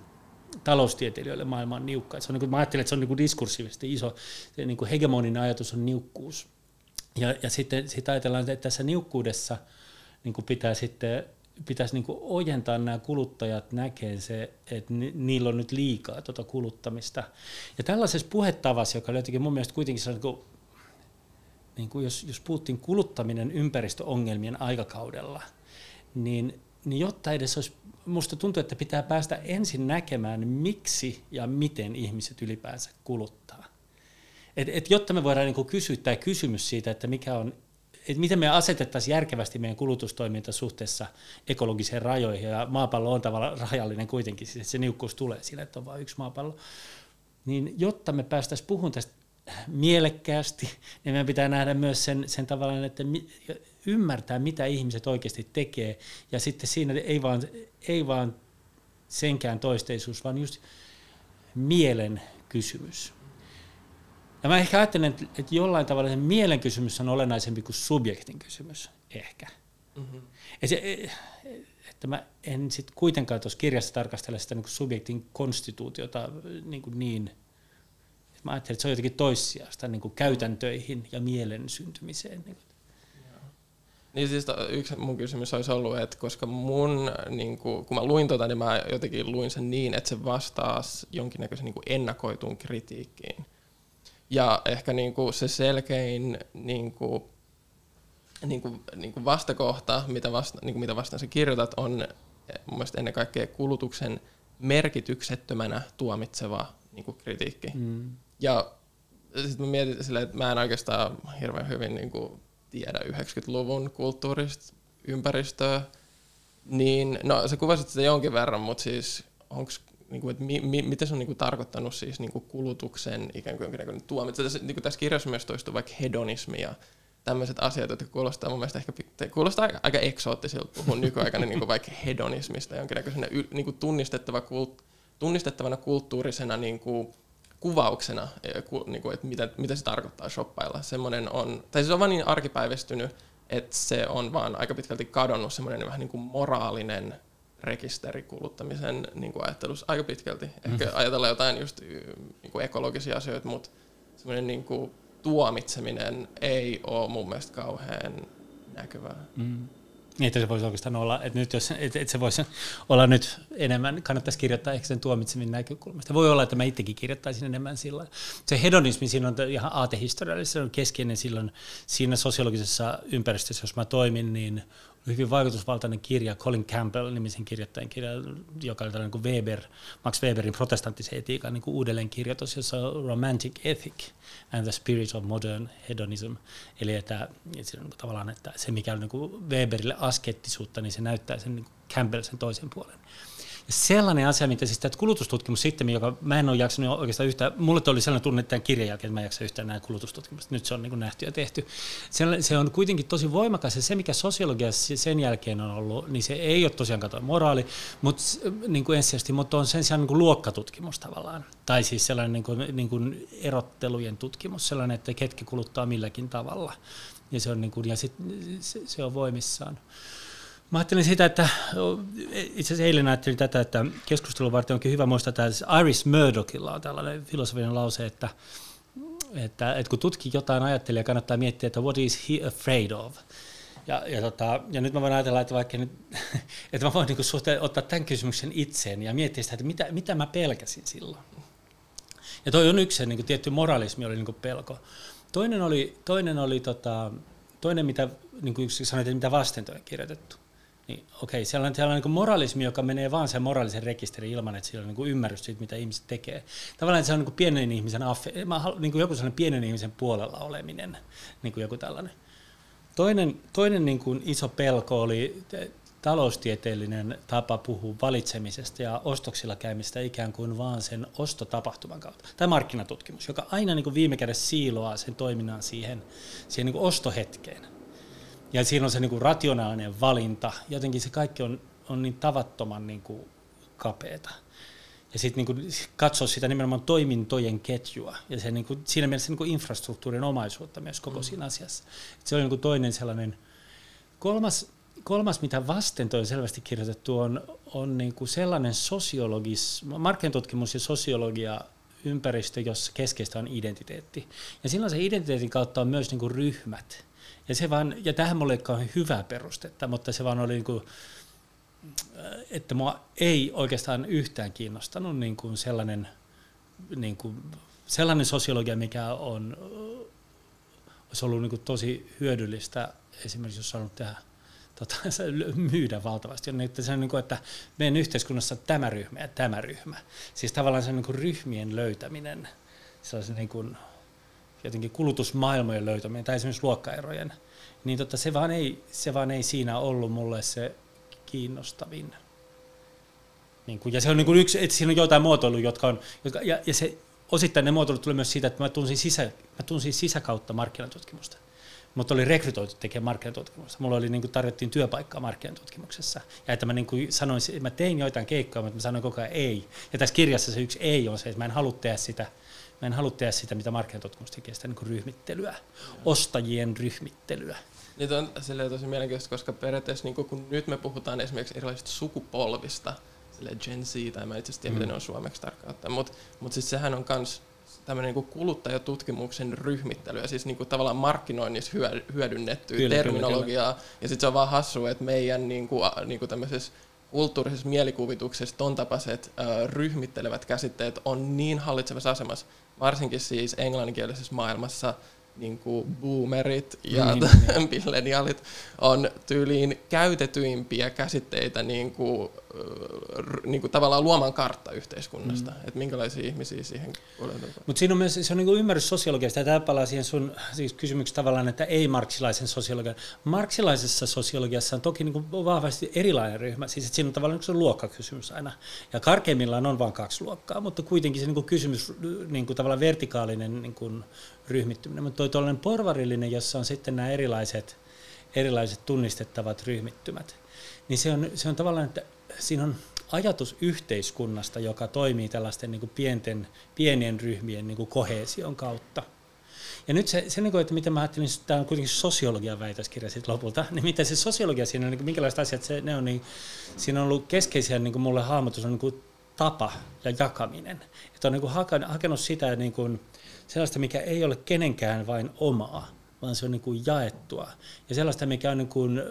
S3: taloustieteilijöille maailma on niukka. Se on niin kuin, mä ajattelen, että se on niin kuin diskursiivisesti iso, se niin kuin hegemoninen ajatus on niukkuus. Ja, ja sitten sit ajatellaan, että tässä niukkuudessa niin kuin pitää sitten pitäisi niin kuin ojentaa nämä kuluttajat näkeen se, että ni, niillä on nyt liikaa tuota kuluttamista. Ja tällaisessa puhetavassa, joka oli jotenkin mun mielestä kuitenkin se niin kuin niin kuin jos, jos puhuttiin kuluttaminen ympäristöongelmien aikakaudella, niin, niin jotta edes olisi, musta tuntuu, että pitää päästä ensin näkemään, miksi ja miten ihmiset ylipäänsä kuluttaa. Et, et jotta me voidaan niin kysyä tämä kysymys siitä, että mikä on että miten me asetettaisiin järkevästi meidän kulutustoiminta suhteessa ekologiseen rajoihin, ja maapallo on tavallaan rajallinen kuitenkin, siis se niukkuus tulee siinä, että on vain yksi maapallo, niin jotta me päästäisiin puhumaan tästä mielekkäästi, niin meidän pitää nähdä myös sen, sen tavallaan, että ymmärtää, mitä ihmiset oikeasti tekee, ja sitten siinä ei vaan, ei vaan senkään toisteisuus, vaan just mielen kysymys. Ja mä ehkä ajattelen, että jollain tavalla se mielen kysymys on olennaisempi kuin subjektin kysymys, ehkä. Mm-hmm. Ja se, että mä en sitten kuitenkaan tuossa kirjassa tarkastele sitä niin subjektin konstituutiota niin, niin Mä ajattelin, että se on jotenkin toissijasta niin kuin käytäntöihin ja mielen syntymiseen. Niin
S2: niin siis yksi mun kysymys olisi ollut, että koska mun, niin kuin, kun mä luin tota, niin mä jotenkin luin sen niin, että se vastaa jonkinnäköisen niin kuin ennakoituun kritiikkiin. Ja ehkä niin kuin se selkein niin kuin, niin kuin, niin kuin vastakohta, mitä, vasta, niin kuin mitä vastaan sä kirjoitat, on mun mielestä ennen kaikkea kulutuksen merkityksettömänä tuomitseva niin kuin kritiikki. Mm. Ja sitten mä mietin silleen, että mä en oikeastaan hirveän hyvin niin kuin tiedä 90-luvun kulttuurista ympäristöä, niin no sä kuvasit sitä jonkin verran, mutta siis onko niin kuin, että mi, mi, mitä se on niin kuin, tarkoittanut siis niin kuin kulutuksen ikään kuin jonkinnäköinen tuomitse. Tässä, niin kuin tässä kirjassa myös toistuu vaikka hedonismi ja tämmöiset asiat, jotka kuulostaa mun mielestä ehkä kuulostaa aika, aika eksoottisilta puhun nykyaikana niin kuin vaikka hedonismista jonkinnäköisenä niin kuin tunnistettava, kult, tunnistettavana kulttuurisena niin kuin, kuvauksena, niin kuin, että mitä, mitä se tarkoittaa shoppailla. Semmoinen on, tai se on vaan niin arkipäivästynyt, että se on vaan aika pitkälti kadonnut semmoinen vähän niin kuin moraalinen rekisteri kuluttamisen niin kuin ajattelussa aika pitkälti. Ehkä mm. ajatellaan jotain just niin kuin ekologisia asioita, mutta semmoinen niin kuin tuomitseminen ei ole mun mielestä kauhean näkyvää. Mm.
S3: Niin, että se voisi oikeastaan olla, että nyt jos, että, että se voisi olla nyt enemmän, kannattaisi kirjoittaa ehkä sen tuomitsemin näkökulmasta. Voi olla, että mä itsekin kirjoittaisin enemmän sillä Se hedonismi siinä on ihan aatehistoriallisesti, se on keskeinen silloin siinä sosiologisessa ympäristössä, jos mä toimin, niin hyvin vaikutusvaltainen kirja, Colin Campbell-nimisen kirjoittajan kirja, joka oli tällainen Weber, Max Weberin protestanttisen etiikan niin uudelleenkirjoitus, jossa on Romantic Ethic and the Spirit of Modern Hedonism. Eli että, että, niin tavallaan, että se mikä on niin Weberille askettisuutta, niin se näyttää sen niin Campbell sen toisen puolen. Sellainen asia, mitä siis tämä kulutustutkimus sitten, joka mä en ole jaksanut oikeastaan yhtään, mulle oli sellainen tunne tämän kirjan jälkeen, että mä en jaksa yhtään näin kulutustutkimusta, nyt se on niin nähty ja tehty. Se, on kuitenkin tosi voimakas ja se, mikä sosiologiassa sen jälkeen on ollut, niin se ei ole tosiaan katoa moraali, mutta niin kuin ensisijaisesti, mutta on sen sijaan niin kuin luokkatutkimus tavallaan. Tai siis sellainen niin kuin, niin kuin erottelujen tutkimus, sellainen, että ketkä kuluttaa milläkin tavalla. Ja se on, niin kuin, ja sit, se, se on voimissaan. Mä ajattelin sitä, että itse asiassa eilen ajattelin tätä, että keskustelun varten onkin hyvä muistaa, että Iris Murdochilla on tällainen filosofinen lause, että, että, että kun tutkii jotain ajattelee, kannattaa miettiä, että what is he afraid of? Ja, ja, tota, ja nyt mä voin ajatella, että vaikka nyt, että mä voin niin suhteen, ottaa tämän kysymyksen itseen ja miettiä sitä, että mitä, mitä mä pelkäsin silloin. Ja toi on yksi niin kuin tietty moralismi oli niin kuin pelko. Toinen oli, toinen oli tota, toinen, mitä niin kuin sanoit, mitä vasten on kirjoitettu. Niin, okei, siellä on sellainen niin moralismi, joka menee vaan sen moraalisen rekisterin ilman, että sillä on niin ymmärrys siitä, mitä ihmiset tekee. Tavallaan se on niin pienen ihmisen, affe, mä haluan, niin joku sellainen pienen ihmisen puolella oleminen, niin kuin joku tällainen. Toinen, toinen niin kuin iso pelko oli taloustieteellinen tapa puhua valitsemisesta ja ostoksilla käymistä ikään kuin vaan sen ostotapahtuman kautta. Tai markkinatutkimus, joka aina niin kuin viime kädessä siiloaa sen toiminnan siihen, siihen niin kuin ostohetkeen. Ja siinä on se niin kuin rationaalinen valinta. Jotenkin se kaikki on, on niin tavattoman niin kuin kapeeta. Ja sitten niin katsoa sitä nimenomaan toimintojen ketjua ja se, niin kuin, siinä mielessä niin kuin infrastruktuurin omaisuutta myös koko mm. siinä asiassa. Et se oli niin kuin toinen sellainen. Kolmas, kolmas, mitä vasten toi on selvästi kirjoitettu, on, on niin kuin sellainen sosiologis, markkinatutkimus ja sosiologia ympäristö, jossa keskeistä on identiteetti. Ja silloin se identiteetin kautta on myös niin kuin ryhmät. Ja, se vaan, ja tähän mulle ei hyvää perustetta, mutta se vaan oli niin kuin, että mua ei oikeastaan yhtään kiinnostanut niin kuin sellainen, niin kuin, sellainen sosiologia, mikä on, olisi ollut niin kuin tosi hyödyllistä esimerkiksi, jos halunnut tehdä tota, myydä valtavasti. On, että se on niin kuin, että meidän yhteiskunnassa tämä ryhmä ja tämä ryhmä. Siis tavallaan se niin kuin ryhmien löytäminen, se niin kuin, jotenkin kulutusmaailmojen löytäminen tai esimerkiksi luokkaerojen, niin tota, se, vaan ei, se vaan ei siinä ollut mulle se kiinnostavin. Niin kuin, ja se on niin kuin yksi, että siinä on jotain muotoiluja, jotka on, jotka, ja, ja se, osittain ne muotoilut tuli myös siitä, että mä tunsin, sisä, mä tunsin sisäkautta markkinatutkimusta. Mutta oli rekrytoitu tekemään markkinatutkimusta. Mulla oli, niin kuin, tarjottiin työpaikkaa markkinatutkimuksessa. Ja että mä niin kuin sanoin, mä tein joitain keikkoja, mutta mä sanoin koko ajan ei. Ja tässä kirjassa se yksi ei on se, että mä en halua tehdä sitä, mä en halua tehdä sitä, mitä markkinatutkimus tekee, sitä niin ryhmittelyä, ostajien ryhmittelyä.
S2: Niin on silleen tosi mielenkiintoista, koska periaatteessa niin kun nyt me puhutaan esimerkiksi erilaisista sukupolvista, Gen Z, tai mä itse asiassa tiedä, mm. miten ne on suomeksi tarkkaan, mutta mut siis sehän on myös tämmöinen niin kuluttajatutkimuksen ryhmittely, ja siis niin kuin tavallaan markkinoinnissa hyödynnettyä kyllä, terminologiaa, kyllä, kyllä. ja sitten se on vaan hassu, että meidän niin kuin, niin kuin tämmöisessä kulttuurisessa mielikuvituksessa ton tapaiset äh, ryhmittelevät käsitteet on niin hallitsevassa asemassa, varsinkin siis englanninkielisessä maailmassa, niin kuin boomerit ja niin, niin. milleniaalit on tyyliin käytetyimpiä käsitteitä niin kuin, niin kuin tavallaan luomaan kartta yhteiskunnasta, mm. että minkälaisia ihmisiä siihen
S3: Mutta siinä on myös se on niin kuin ymmärrys sosiologiasta, ja tämä palaa siihen sun siis kysymykseen tavallaan, että ei-marksilaisen sosiologian. Marksilaisessa sosiologiassa on toki niin kuin vahvasti erilainen ryhmä, siis että siinä on tavallaan se luokkakysymys aina, ja karkeimmillaan on vain kaksi luokkaa, mutta kuitenkin se niin kuin kysymys, niin kuin tavallaan vertikaalinen niin kuin ryhmittyminen, mutta toi tuollainen porvarillinen, jossa on sitten nämä erilaiset, erilaiset tunnistettavat ryhmittymät, niin se on, se on tavallaan, että siinä on ajatus yhteiskunnasta, joka toimii tällaisten niin kuin pienten, pienien ryhmien niin kuin kohesion kautta. Ja nyt se, se niin kuin, että miten mä ajattelin, tämä on kuitenkin sosiologian väitöskirja sitten lopulta, niin mitä se sosiologia siinä on, niin kuin, minkälaiset asiat se, ne on, niin siinä on ollut keskeisiä niin kuin mulle hahmotus on niin kuin tapa ja jakaminen. Että on niin kuin hakenut sitä niin kuin, sellaista, mikä ei ole kenenkään vain omaa, vaan se on niin kuin jaettua. Ja sellaista, mikä on niin kuin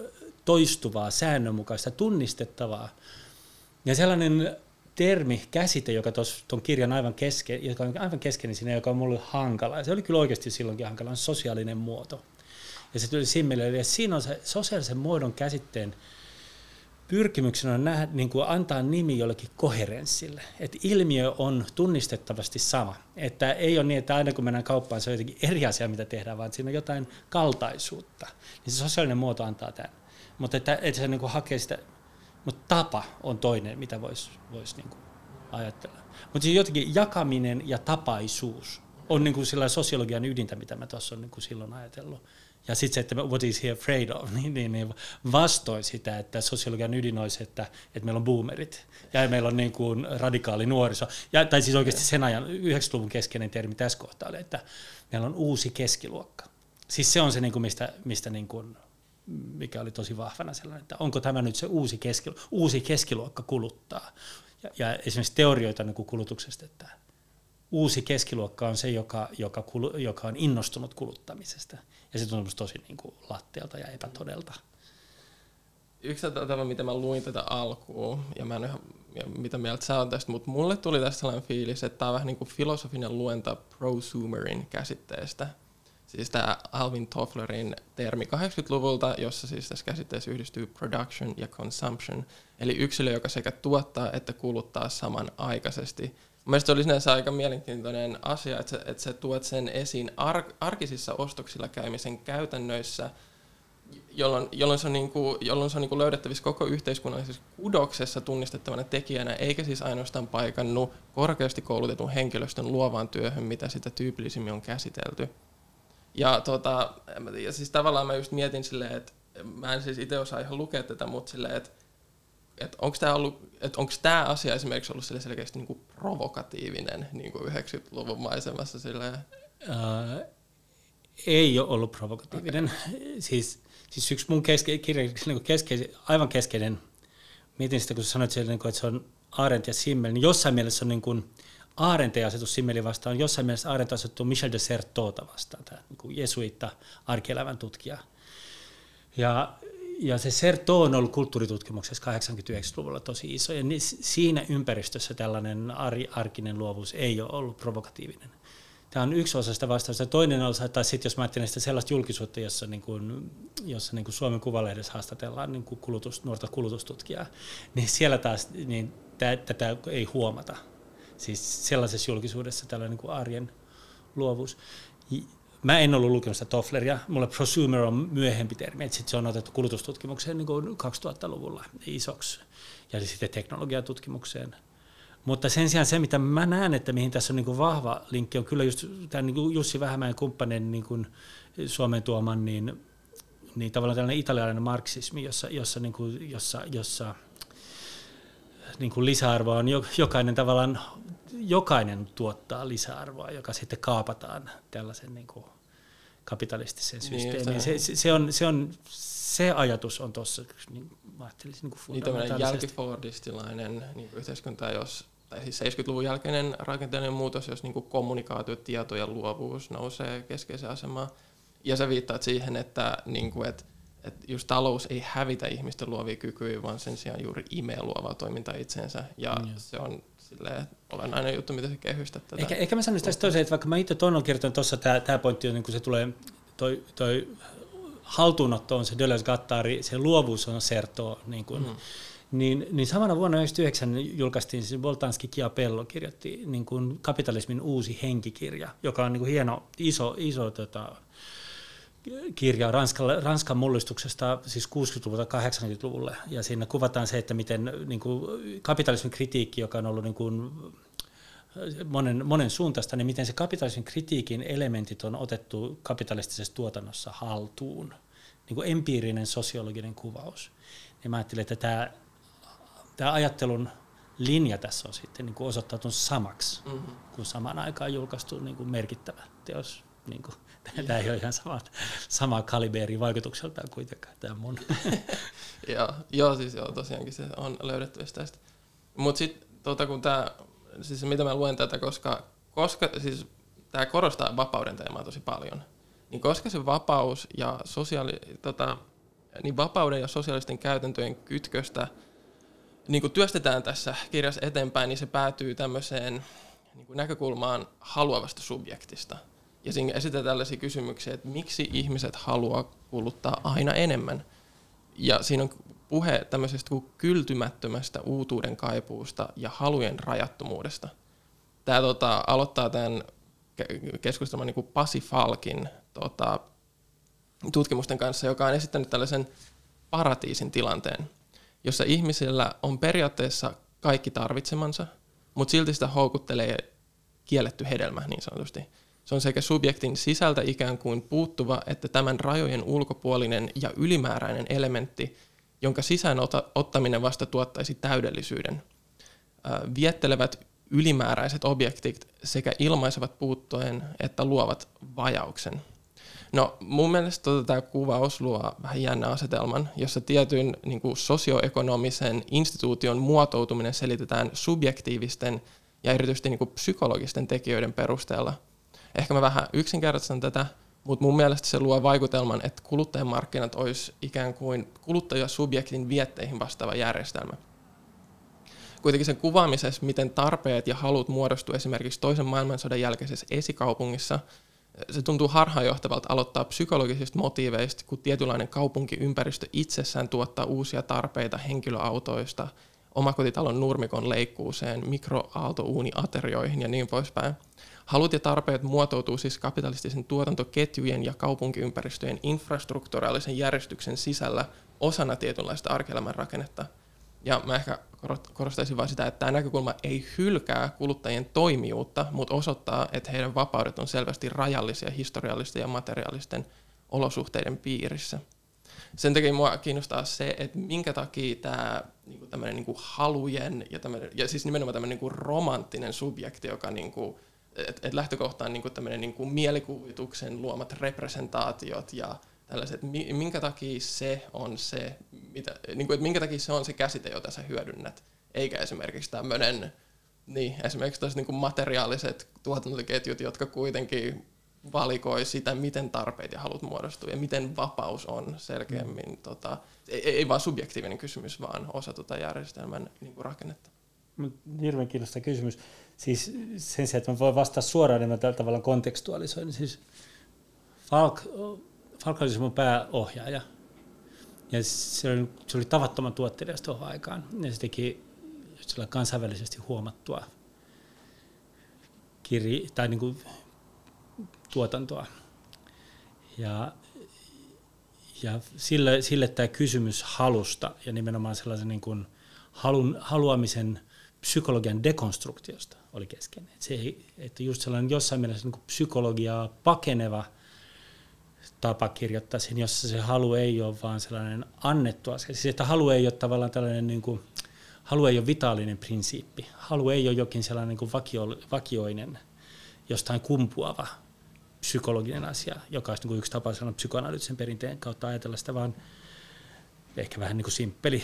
S3: toistuvaa, säännönmukaista, tunnistettavaa. Ja sellainen termi, käsite, joka tuon kirjan aivan kesken, joka on aivan keskeinen siinä, joka on mulle hankala. Ja se oli kyllä oikeasti silloinkin hankala, on sosiaalinen muoto. Ja se tuli Simmelle, ja siinä on se sosiaalisen muodon käsitteen pyrkimyksenä on nähdä, niin kuin antaa nimi jollekin koherenssille. Että ilmiö on tunnistettavasti sama. Että ei ole niin, että aina kun mennään kauppaan, se on jotenkin eri asia, mitä tehdään, vaan siinä on jotain kaltaisuutta. Niin se sosiaalinen muoto antaa tämän. Mutta että, että se niin kuin hakee sitä, mutta tapa on toinen, mitä voisi vois niin kuin ajatella. Mutta siis jotenkin jakaminen ja tapaisuus on niin kuin sosiologian ydintä, mitä mä tuossa olen niin kuin silloin ajatellut. Ja sitten se, että what is he afraid of, niin, niin, niin vastoin sitä, että sosiologian ydin olisi, että, että meillä on boomerit ja meillä on niin kuin radikaali nuoriso. Ja, tai siis oikeasti sen ajan 90-luvun keskeinen termi tässä kohtaa oli, että meillä on uusi keskiluokka. Siis se on se, niin kuin mistä, mistä niin kuin, mikä oli tosi vahvana sellainen, että onko tämä nyt se uusi, keski, uusi keskiluokka kuluttaa. Ja, ja esimerkiksi teorioita niin kuin kulutuksesta, että uusi keskiluokka on se, joka, joka, kulu, joka on innostunut kuluttamisesta. Ja se tuntuu tosi niin kuin latteelta ja epätodelta.
S2: Yksi tapa, mitä mä luin tätä alkuun, ja mä en ihan, mitä mieltä sä on tästä, mutta mulle tuli tästä sellainen fiilis, että tämä on vähän niin kuin filosofinen luenta prosumerin käsitteestä. Siis tämä Alvin Tofflerin termi 80-luvulta, jossa siis tässä käsitteessä yhdistyy production ja consumption, eli yksilö, joka sekä tuottaa että kuluttaa samanaikaisesti. Mielestäni se oli sinänsä aika mielenkiintoinen asia, että että sä tuot sen esiin ar- arkisissa ostoksilla käymisen käytännöissä, jolloin, jolloin se on, niin kuin, jolloin se on niin kuin löydettävissä koko yhteiskunnallisessa kudoksessa tunnistettavana tekijänä, eikä siis ainoastaan paikannut korkeasti koulutetun henkilöstön luovaan työhön, mitä sitä tyypillisimmin on käsitelty. Ja, tota, ja siis tavallaan mä just mietin silleen, että mä en siis itse osaa ihan lukea tätä, mutta silleen, että että onko tämä ollut, onko asia esimerkiksi ollut sille selkeästi niin kuin provokatiivinen niin kuin 90-luvun maisemassa silleen? Uh,
S3: ei ole ollut provokatiivinen. Okay. Siis, siis yksi mun keske, kirja, niin keskeisen, aivan keskeinen, mietin sitä, kun sä sanoit, siellä, niin että se on Arendt ja Simmel, niin jossain mielessä on niin kuin, Arendt ei asetu Simmelin vastaan, jossain mielessä Arendt asettuu Michel de Certota vastaan, tämä niin jesuitta arkielämän tutkija. Ja ja se Serto on ollut kulttuuritutkimuksessa 89-luvulla tosi iso, ja siinä ympäristössä tällainen ar- arkinen luovuus ei ole ollut provokatiivinen. Tämä on yksi osa sitä vastausta. Toinen osa, tai sitten jos mä ajattelen sitä sellaista julkisuutta, jossa, niin kuin, jossa niin kuin Suomen Kuvalehdessä haastatellaan niin kuin kulutus, nuorta kulutustutkijaa, niin siellä taas niin tätä ei huomata. Siis sellaisessa julkisuudessa tällainen niin kuin arjen luovuus. Mä en ollut lukenut sitä Toffleria, mulle prosumer on myöhempi termi, että sit se on otettu kulutustutkimukseen niin 2000-luvulla isoksi ja sitten teknologiatutkimukseen. Mutta sen sijaan se, mitä mä näen, että mihin tässä on niin kuin vahva linkki, on kyllä just tämä niin Jussi Vähämäen kumppanin niin kuin Suomen tuoman, niin, niin tavallaan tällainen italialainen marksismi, jossa, jossa, niin kuin, jossa, jossa niin kuin lisäarvoa on jokainen tavallaan, jokainen tuottaa lisäarvoa, joka sitten kaapataan tällaisen niin kuin kapitalistisen niin, systeemiin. Niin, se, se, se, on, se, on, se ajatus on tuossa, niin mä ajattelisin niin
S2: fundamentaalisesti. Niin jälkifordistilainen niin yhteiskunta, jos, tai siis 70-luvun jälkeinen rakenteellinen muutos, jos niin kuin kommunikaatio, tieto ja luovuus nousee keskeiseen asemaan. Ja sä viittaat siihen, että, niin kuin, että, että just talous ei hävitä ihmisten luovia kykyjä, vaan sen sijaan juuri imee luovaa toimintaa itseensä. Ja mm. se on silleen, olennainen juttu, mitä se kehystää tätä.
S3: Ehkä, ehkä mä sanoisin tästä toiseen, että vaikka mä itse tuon kertonut tuossa, tämä, tämä pointti on, niin kun se tulee, toi, toi haltuunotto on se Deleuze Gattari, se luovuus on Serto, niin kuin, mm. niin, niin samana vuonna 1999 julkaistiin siis Voltanski Chiapello kirjoitti niin kuin kapitalismin uusi henkikirja, joka on niin kuin hieno, iso, iso tota, kirja Ranskan, Ranskan mullistuksesta siis 60-luvulta 80-luvulle, ja siinä kuvataan se, että miten niin kuin, kapitalismin kritiikki, joka on ollut niin kuin, monen, monen suuntaista, niin miten se kapitalismin kritiikin elementit on otettu kapitalistisessa tuotannossa haltuun. Niin kuin empiirinen sosiologinen kuvaus. Niin mä ajattelin, että tämä, tämä ajattelun linja tässä on sitten niin kuin osoittautunut samaksi, mm-hmm. kun samaan aikaan julkaistu niin kuin merkittävä teos niin kuin Tämä ei ole ihan sama, sama kaliberi vaikutukseltaan kuitenkaan tämä mun.
S2: joo, joo, siis joo, tosiaankin se on löydettävissä tästä. Mutta sitten tota, kun tämä, siis mitä mä luen tätä, koska, koska siis tämä korostaa vapauden teemaa tosi paljon, niin koska se vapaus ja sosiaali, tota, niin vapauden ja sosiaalisten käytäntöjen kytköstä niin kun työstetään tässä kirjassa eteenpäin, niin se päätyy tämmöiseen niin näkökulmaan haluavasta subjektista – siinä esitetään tällaisia kysymyksiä, että miksi ihmiset haluaa kuluttaa aina enemmän. Ja siinä on puhe tämmöisestä kuin kyltymättömästä uutuuden kaipuusta ja halujen rajattomuudesta. Tämä tota, aloittaa tämän keskustelun niin kuin Pasi Falkin tota, tutkimusten kanssa, joka on esittänyt tällaisen paratiisin tilanteen, jossa ihmisillä on periaatteessa kaikki tarvitsemansa, mutta silti sitä houkuttelee kielletty hedelmä niin sanotusti. Se on sekä subjektin sisältä ikään kuin puuttuva että tämän rajojen ulkopuolinen ja ylimääräinen elementti, jonka sisään ottaminen vasta tuottaisi täydellisyyden. Viettelevät ylimääräiset objektit sekä ilmaisevat puuttoen että luovat vajauksen. No mun mielestä tota, tämä kuvaus luo vähän jännä asetelman, jossa tietyn niin kuin sosioekonomisen instituution muotoutuminen selitetään subjektiivisten ja erityisesti niin kuin psykologisten tekijöiden perusteella. Ehkä mä vähän yksinkertaistan tätä, mutta mun mielestä se luo vaikutelman, että kuluttajamarkkinat olisi ikään kuin kuluttajasubjektin vietteihin vastaava järjestelmä. Kuitenkin sen kuvaamisessa, miten tarpeet ja halut muodostuu esimerkiksi toisen maailmansodan jälkeisessä esikaupungissa, se tuntuu harhaanjohtavalta aloittaa psykologisista motiiveista, kun tietynlainen kaupunkiympäristö itsessään tuottaa uusia tarpeita henkilöautoista, omakotitalon nurmikon leikkuuseen, mikroaaltouuniaterioihin ja niin poispäin. Halut ja tarpeet muotoutuu siis kapitalistisen tuotantoketjujen ja kaupunkiympäristöjen infrastrukturaalisen järjestyksen sisällä osana tietynlaista arkielämän rakennetta. Ja mä ehkä korostaisin vain sitä, että tämä näkökulma ei hylkää kuluttajien toimijuutta, mutta osoittaa, että heidän vapaudet on selvästi rajallisia historiallisten ja materiaalisten olosuhteiden piirissä. Sen takia mua kiinnostaa se, että minkä takia tämä niinku tämmöinen niinku halujen ja, ja siis nimenomaan tämmöinen niinku romanttinen subjekti, joka niinku, et, et lähtökohtaan niinku tämmöinen niinku mielikuvituksen luomat representaatiot ja tällaiset, minkä takia se on se, mitä, niin kuin, että minkä takia se on se käsite, jota sä hyödynnät, eikä esimerkiksi tämmöinen, niin, esimerkiksi niin kuin materiaaliset tuotantoketjut, jotka kuitenkin valikoi sitä, miten tarpeet ja halut muodostuu ja miten vapaus on selkeämmin, mm. tota, ei, ei vaan subjektiivinen kysymys, vaan osa tota järjestelmän niin kuin rakennetta.
S3: Hirveän kiinnostava kysymys. Siis sen sijaan, että mä voin vastata suoraan, niin mä tällä tavalla kontekstualisoin. Siis Falk Falk oli se mun pääohjaaja. Ja se oli, se oli tavattoman tuottelias tuohon aikaan. Ja se teki kansainvälisesti huomattua kirji, tai niin kuin tuotantoa. Ja, ja sille, sille tämä kysymys halusta ja nimenomaan sellaisen niin kuin halun, haluamisen psykologian dekonstruktiosta oli keskeinen. Se, että just sellainen jossain mielessä niin psykologiaa pakeneva – tapa kirjoittaa sen, jossa se halu ei ole vaan sellainen annettu asia. Siis että halu ei ole tavallaan tällainen, niin kuin, halu ei ole vitaalinen prinsiippi. Halu ei ole jokin sellainen niin kuin vakio, vakioinen, jostain kumpuava psykologinen asia, joka olisi niin kuin yksi tapa sanoa psykoanalyyttisen perinteen kautta ajatella sitä, vaan ehkä vähän niin kuin simppeli,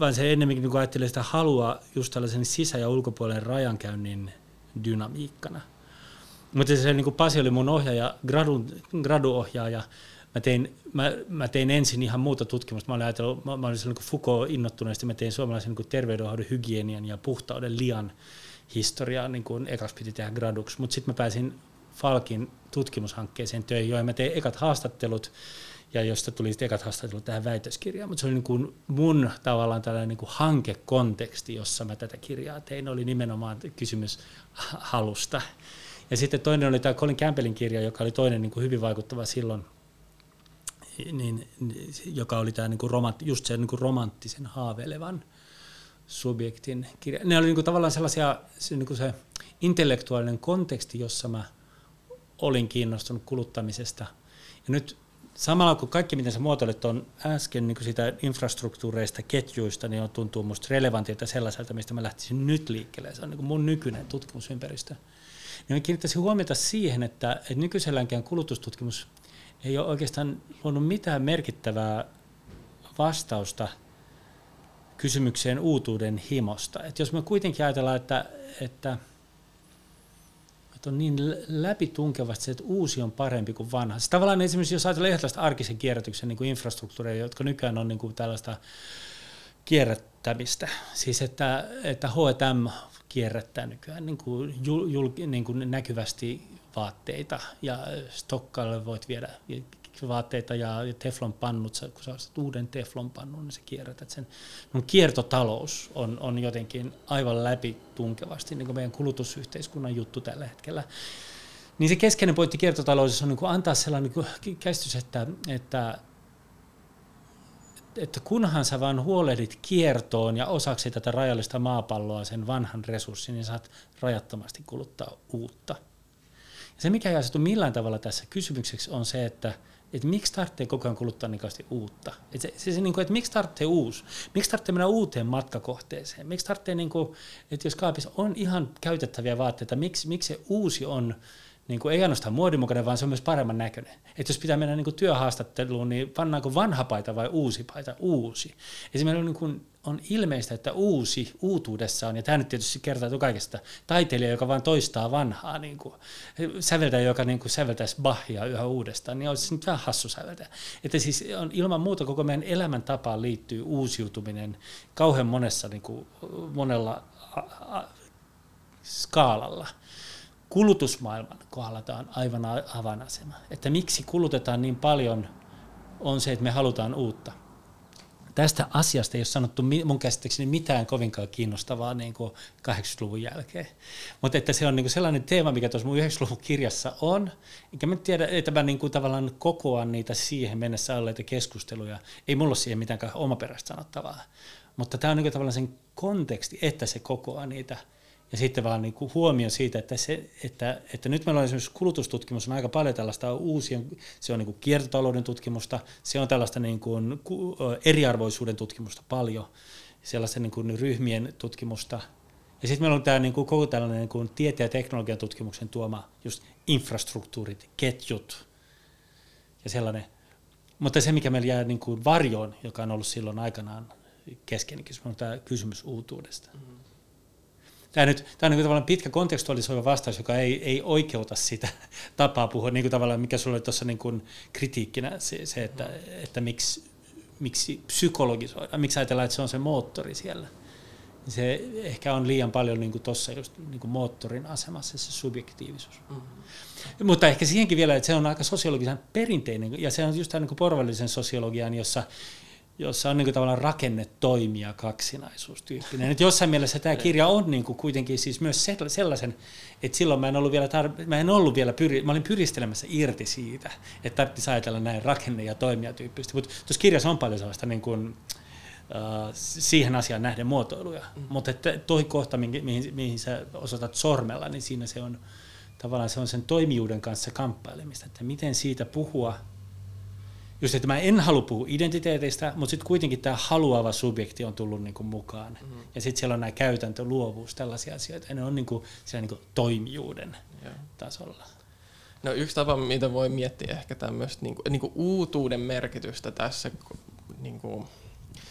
S3: vaan se ennemminkin niin ajattelee sitä halua just tällaisen sisä- ja ulkopuolen rajankäynnin dynamiikkana – mutta se niin kuin Pasi oli mun ohjaaja, gradu, graduohjaaja. Mä tein, mä, mä tein ensin ihan muuta tutkimusta. Mä olin ajatellut, mä, mä olin niin Foucault mä tein suomalaisen niin terveydenhoidon, hygienian ja puhtauden lian historiaa, niin kuin ekas piti tehdä graduksi. Mutta sitten mä pääsin Falkin tutkimushankkeeseen töihin, joihin mä tein ekat haastattelut, ja josta tuli sitten ekat haastattelut tähän väitöskirjaan. Mutta se oli niin kuin mun tavallaan tällainen niin kuin hankekonteksti, jossa mä tätä kirjaa tein, oli nimenomaan kysymys halusta. Ja sitten toinen oli tämä Colin Campbellin kirja, joka oli toinen niin kuin hyvin vaikuttava silloin, niin, joka oli tämä niin kuin romant, just se niin kuin romanttisen haaveilevan subjektin kirja. Ne oli niin kuin tavallaan sellaisia, se, niin kuin se intellektuaalinen konteksti, jossa mä olin kiinnostunut kuluttamisesta. Ja nyt samalla kun kaikki, miten sä muotoilet on äsken niin sitä infrastruktuureista, ketjuista, niin on tuntuu musta relevantilta sellaiselta, mistä mä lähtisin nyt liikkeelle. Se on niin mun nykyinen tutkimusympäristö niin kiinnittäisin huomiota siihen, että, että nykyisellänkään kulutustutkimus ei ole oikeastaan luonut mitään merkittävää vastausta kysymykseen uutuuden himosta. Et jos me kuitenkin ajatellaan, että, että, että on niin läpitunkevasti että uusi on parempi kuin vanha. Siis tavallaan esimerkiksi jos ajatellaan ihan tällaista arkisen kierrätyksen niin kuin infrastruktuureja, jotka nykyään on niin kuin tällaista kierrättämistä. Siis että, että H&M kierrättää nykyään niin kuin jul, jul, niin kuin näkyvästi vaatteita ja Stokkalle voit viedä vaatteita ja teflon pannut, kun sä ostat uuden teflon pannun, niin sä kierrätät sen. No, kiertotalous on, on jotenkin aivan läpi tunkevasti niin kuin meidän kulutusyhteiskunnan juttu tällä hetkellä. Niin se keskeinen pointti kiertotaloudessa on niin kuin antaa sellainen niin käsitys, että, että että kunhan sä vaan huolehdit kiertoon ja osaksi tätä rajallista maapalloa sen vanhan resurssin, niin saat rajattomasti kuluttaa uutta. Ja se, mikä ei asetu millään tavalla tässä kysymykseksi, on se, että, että miksi tarvitsee koko ajan kuluttaa niin uutta. Että, se, se, se, niin kuin, että miksi tarvitsee uusi? Miksi tarvitsee mennä uuteen matkakohteeseen? Miksi tarvitsee, niin kuin, että jos kaapissa on ihan käytettäviä vaatteita, miksi, miksi se uusi on niin kuin, ei ainoastaan muodinmukainen, vaan se on myös paremman näköinen. Että jos pitää mennä niin kuin työhaastatteluun, niin pannaanko vanha paita vai uusi paita? Uusi. Esimerkiksi niin kuin, on ilmeistä, että uusi uutuudessaan, ja tämä nyt tietysti kertoo kaikesta, taiteilija, joka vain toistaa vanhaa, niin kuin, säveltäjä, joka niin kuin säveltäisi Bachia yhä uudestaan, niin olisi nyt vähän hassu säveltäjä. Että siis on ilman muuta koko meidän elämäntapaan liittyy uusiutuminen kauhean monessa, niin kuin, monella a, a, skaalalla kulutusmaailman kohdalla tämä on aivan avainasema. Että miksi kulutetaan niin paljon on se, että me halutaan uutta. Tästä asiasta ei ole sanottu mun käsittääkseni mitään kovinkaan kiinnostavaa niin kuin 80-luvun jälkeen. Mutta että se on niin kuin sellainen teema, mikä tuossa mun 90-luvun kirjassa on, enkä mä tiedä, että mä niin kuin tavallaan kokoan niitä siihen mennessä olleita keskusteluja. Ei mulla ole siihen mitään omaperäistä sanottavaa. Mutta tämä on niin kuin tavallaan sen konteksti, että se kokoaa niitä – ja sitten vaan niin kuin huomio siitä, että, se, että, että nyt meillä on esimerkiksi kulutustutkimus on aika paljon tällaista uusia, se on niin kuin kiertotalouden tutkimusta, se on tällaista niin kuin eriarvoisuuden tutkimusta paljon, sellaisten niin kuin ryhmien tutkimusta. Ja sitten meillä on tämä niin kuin koko tällainen niin kuin tieteen ja teknologian tutkimuksen tuoma just infrastruktuurit, ketjut ja sellainen. Mutta se, mikä meillä jää niin kuin varjoon, joka on ollut silloin aikanaan keskeinen kysymys, on tämä kysymys uutuudesta. Mm-hmm tämä, nyt, tämä on niin tavallaan pitkä kontekstualisoiva vastaus, joka ei, ei oikeuta sitä tapaa puhua, niin kuin tavallaan mikä sulla oli tuossa niin kuin kritiikkinä, se, se että, että miksi, miksi psykologisoida, miksi ajatellaan, että se on se moottori siellä. Se ehkä on liian paljon niin tuossa just niin kuin moottorin asemassa se subjektiivisuus. Mm-hmm. Mutta ehkä siihenkin vielä, että se on aika sosiologisen perinteinen, ja se on just tämä niin porvallisen sosiologian, jossa jossa on niin kuin tavallaan rakennetoimia kaksinaisuustyyppinen. Et jossain mielessä tämä kirja on niin kuin kuitenkin siis myös sellaisen, että silloin mä en ollut vielä, tar- mä en ollut vielä pyri- mä olin pyristelemässä irti siitä, että tarvitsisi ajatella näin rakenne- ja toimia tyyppisesti. Mutta tuossa kirjassa on paljon sellaista niin kuin, uh, siihen asiaan nähden muotoiluja. Mm. Mutta toi kohta, mihin, mihin, mihin sä osoitat sormella, niin siinä se on tavallaan se on sen toimijuuden kanssa kamppailemista, että miten siitä puhua – just, että mä en halua puhua identiteeteistä, mutta sitten kuitenkin tämä haluava subjekti on tullut niinku mukaan. Mm-hmm. Ja sitten siellä on nämä käytäntö, luovuus, tällaisia asioita. Ja ne on niinku siellä niinku toimijuuden yeah. tasolla.
S2: No yksi tapa, mitä voi miettiä ehkä tämmöistä niinku, niinku uutuuden merkitystä tässä, niinku,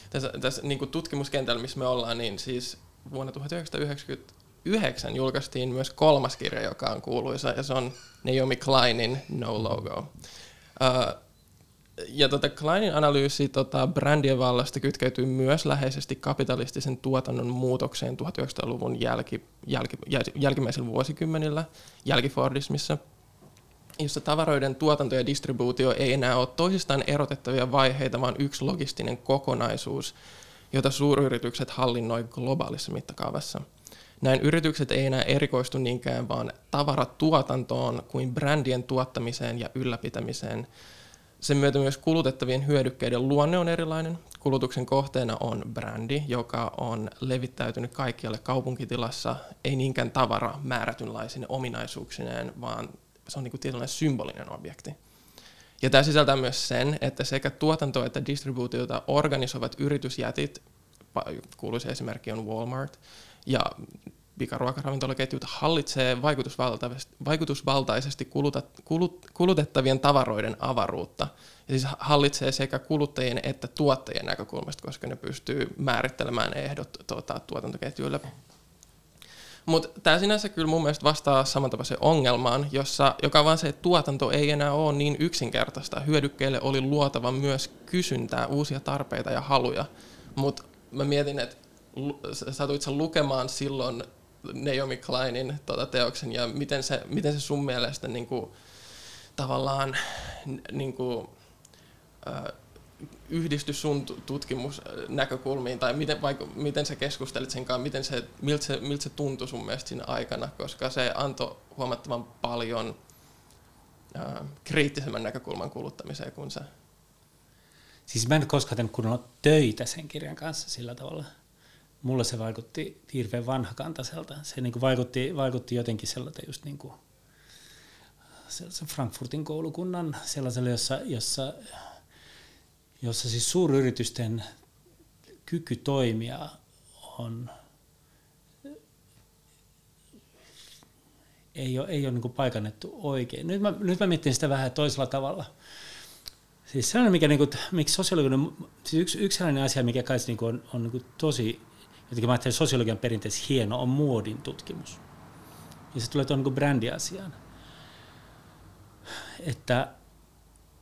S2: tässä, tässä niinku tutkimuskentällä, missä me ollaan, niin siis vuonna 1999 julkaistiin myös kolmas kirja, joka on kuuluisa, ja se on Naomi Kleinin No Logo. Uh, ja tota Kleinin analyysi tota, brändien vallasta kytkeytyy myös läheisesti kapitalistisen tuotannon muutokseen 1900-luvun jälki, jälki, jäl, jälkimmäisellä vuosikymmenillä, jälkifordismissa, jossa tavaroiden tuotanto ja distribuutio ei enää ole toisistaan erotettavia vaiheita, vaan yksi logistinen kokonaisuus, jota suuryritykset hallinnoi globaalissa mittakaavassa. Näin yritykset ei enää erikoistu niinkään vaan tavaratuotantoon kuin brändien tuottamiseen ja ylläpitämiseen – sen myötä myös kulutettavien hyödykkeiden luonne on erilainen. Kulutuksen kohteena on brändi, joka on levittäytynyt kaikkialle kaupunkitilassa, ei niinkään tavara määrätynlaisine ominaisuuksineen, vaan se on niin kuin tietynlainen symbolinen objekti. Ja tämä sisältää myös sen, että sekä tuotanto- että distribuutiota organisoivat yritysjätit, kuuluisa esimerkki on Walmart, ja pikaruokaravintolaketjut hallitsee vaikutusvaltaisesti, vaikutusvaltaisesti kulut, kulutettavien tavaroiden avaruutta. Ja siis hallitsee sekä kuluttajien että tuottajien näkökulmasta, koska ne pystyy määrittelemään ehdot tuota, tuotantoketjuille. Mutta tämä sinänsä kyllä mun mielestä vastaa samantapaiseen ongelmaan, jossa, joka on vaan se, että tuotanto ei enää ole niin yksinkertaista. Hyödykkeille oli luotava myös kysyntää, uusia tarpeita ja haluja. Mutta mä mietin, että satuit sä lukemaan silloin Naomi Kleinin tuota teoksen ja miten se, miten se sun mielestä niin kuin, tavallaan niin kuin, äh, yhdisty sun tutkimusnäkökulmiin, tai miten, vaikka, miten sä keskustelit sen kanssa, miten se, miltä, se, miltä se tuntui sun mielestä siinä aikana, koska se antoi huomattavan paljon äh, kriittisemmän näkökulman kuluttamiseen kuin se.
S3: Siis mä en koskaan tehnyt kunnolla töitä sen kirjan kanssa sillä tavalla mulle se vaikutti hirveän vanhakantaiselta. Se niin kuin vaikutti, vaikutti jotenkin sellaiselta just niin kuin Frankfurtin koulukunnan sellaiselle, jossa, jossa, jossa siis suuryritysten kyky toimia on ei ole, ei ole niin paikannettu oikein. Nyt mä, nyt mä mietin sitä vähän toisella tavalla. Siis sellainen, mikä, niin kuin, miksi sosiologinen, siis yksi, yksi sellainen asia, mikä kai niin on, on niin tosi, jotenkin mä ajattelen sosiologian perinteessä hieno, on muodin tutkimus. Ja se tulee tuon niin brändiasiaan. Että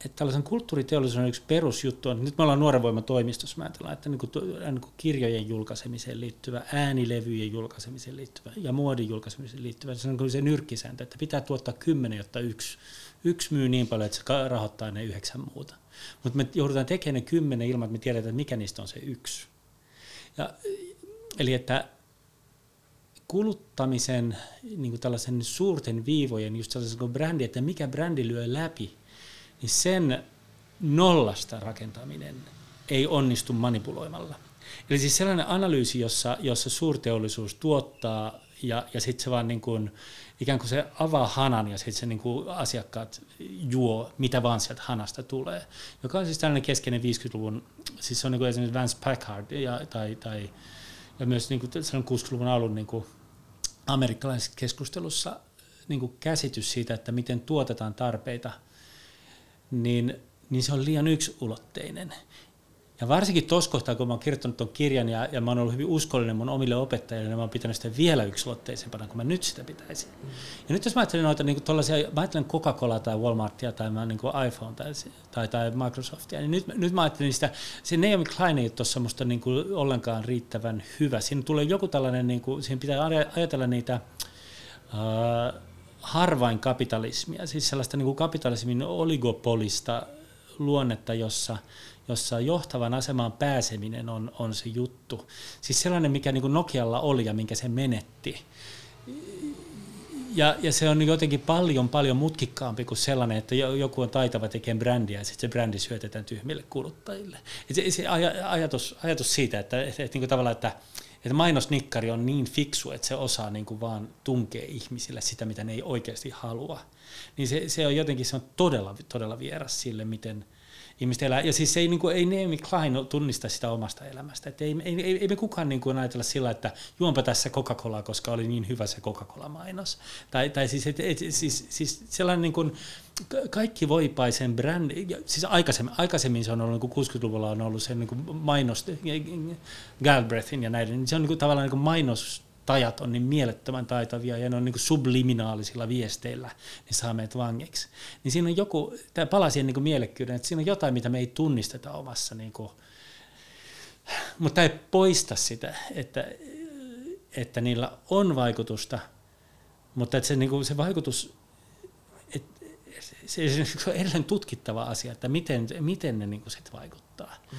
S3: että tällaisen kulttuuriteollisuuden yksi perusjuttu on, nyt me ollaan Nuoren Voiman toimistossa, mä ajatellaan, että niin kuin, niin kuin kirjojen julkaisemiseen liittyvä, äänilevyjen julkaisemiseen liittyvä ja muodin julkaisemiseen liittyvä, se on kuin se nyrkkisääntö, että pitää tuottaa kymmenen, jotta yksi, yksi myy niin paljon, että se rahoittaa ne yhdeksän muuta. Mutta me joudutaan tekemään ne kymmenen ilman, että me tiedetään, että mikä niistä on se yksi. Ja, eli että kuluttamisen niin kuin tällaisen suurten viivojen, just sellaisen kuin brändi, että mikä brändi lyö läpi, niin sen nollasta rakentaminen ei onnistu manipuloimalla. Eli siis sellainen analyysi, jossa, jossa suurteollisuus tuottaa ja, ja sitten se vaan niin kuin, ikään kuin se avaa hanan ja sitten se niin kuin asiakkaat juo mitä vaan sieltä hanasta tulee. Joka on siis tällainen keskeinen 50-luvun, siis se on niin kuin esimerkiksi Vance Packard ja, tai, tai, ja myös niin kuin 60-luvun alun niin kuin amerikkalaisessa keskustelussa niin kuin käsitys siitä, että miten tuotetaan tarpeita – niin, niin se on liian yksulotteinen. Ja varsinkin tuossa kohtaa, kun mä oon kirjoittanut tuon kirjan ja, ja mä oon ollut hyvin uskollinen mun omille opettajille, niin mä oon pitänyt sitä vielä yksulotteisempana kuin mä nyt sitä pitäisin. Mm. Ja nyt jos mä ajattelen noita niin tollaisia, mä ajattelen Coca-Cola tai Walmartia tai mä, niin iPhone tai, tai, tai Microsoftia, niin nyt, nyt mä ajattelen sitä, se Naomi Klein ei ole tuossa musta niin kuin ollenkaan riittävän hyvä. Siinä tulee joku tällainen, niin kuin, siinä pitää ajatella niitä, uh, harvain kapitalismia, siis sellaista niin kuin kapitalismin oligopolista luonnetta, jossa, jossa johtavan asemaan pääseminen on, on se juttu. Siis sellainen, mikä niin kuin Nokialla oli ja minkä se menetti. Ja, ja se on jotenkin paljon, paljon mutkikkaampi kuin sellainen, että joku on taitava tekemään brändiä ja sitten se brändi syötetään tyhmille kuluttajille. Et se, se ajatus, ajatus siitä, että, että, että, niin tavallaan, että että mainosnikkari on niin fiksu, että se osaa niin kuin vaan tunkea ihmisille sitä, mitä ne ei oikeasti halua. Niin se, se on jotenkin se on todella, todella vieras sille, miten, ihmiset elää. Ja siis ei, niin kuin, ei Naomi Klein tunnista sitä omasta elämästä. Että ei, ei, ei, ei me kukaan niin kuin ajatella sillä, että juonpa tässä Coca-Colaa, koska oli niin hyvä se Coca-Cola-mainos. Tai, tai siis, et, et, siis, siis sellainen niin kuin, kaikki voipaisen brändi, siis aikaisemmin, aikaisemmin se on ollut, niin kuin 60-luvulla on ollut se niin kuin mainos, Galbreathin ja näiden, niin se on niin kuin, tavallaan niin kuin mainos tajat on niin mielettömän taitavia ja ne on niin kuin subliminaalisilla viesteillä, niin saa meidät vangiksi. Niin siinä on joku, tämä palaa siihen niin mielekkyyden, että siinä on jotain, mitä me ei tunnisteta omassa, niin kuin, mutta ei poista sitä, että, että niillä on vaikutusta, mutta että se, niin kuin, se vaikutus, se, se on edelleen tutkittava asia, että miten, miten ne niin kuin sit vaikuttaa. Mm.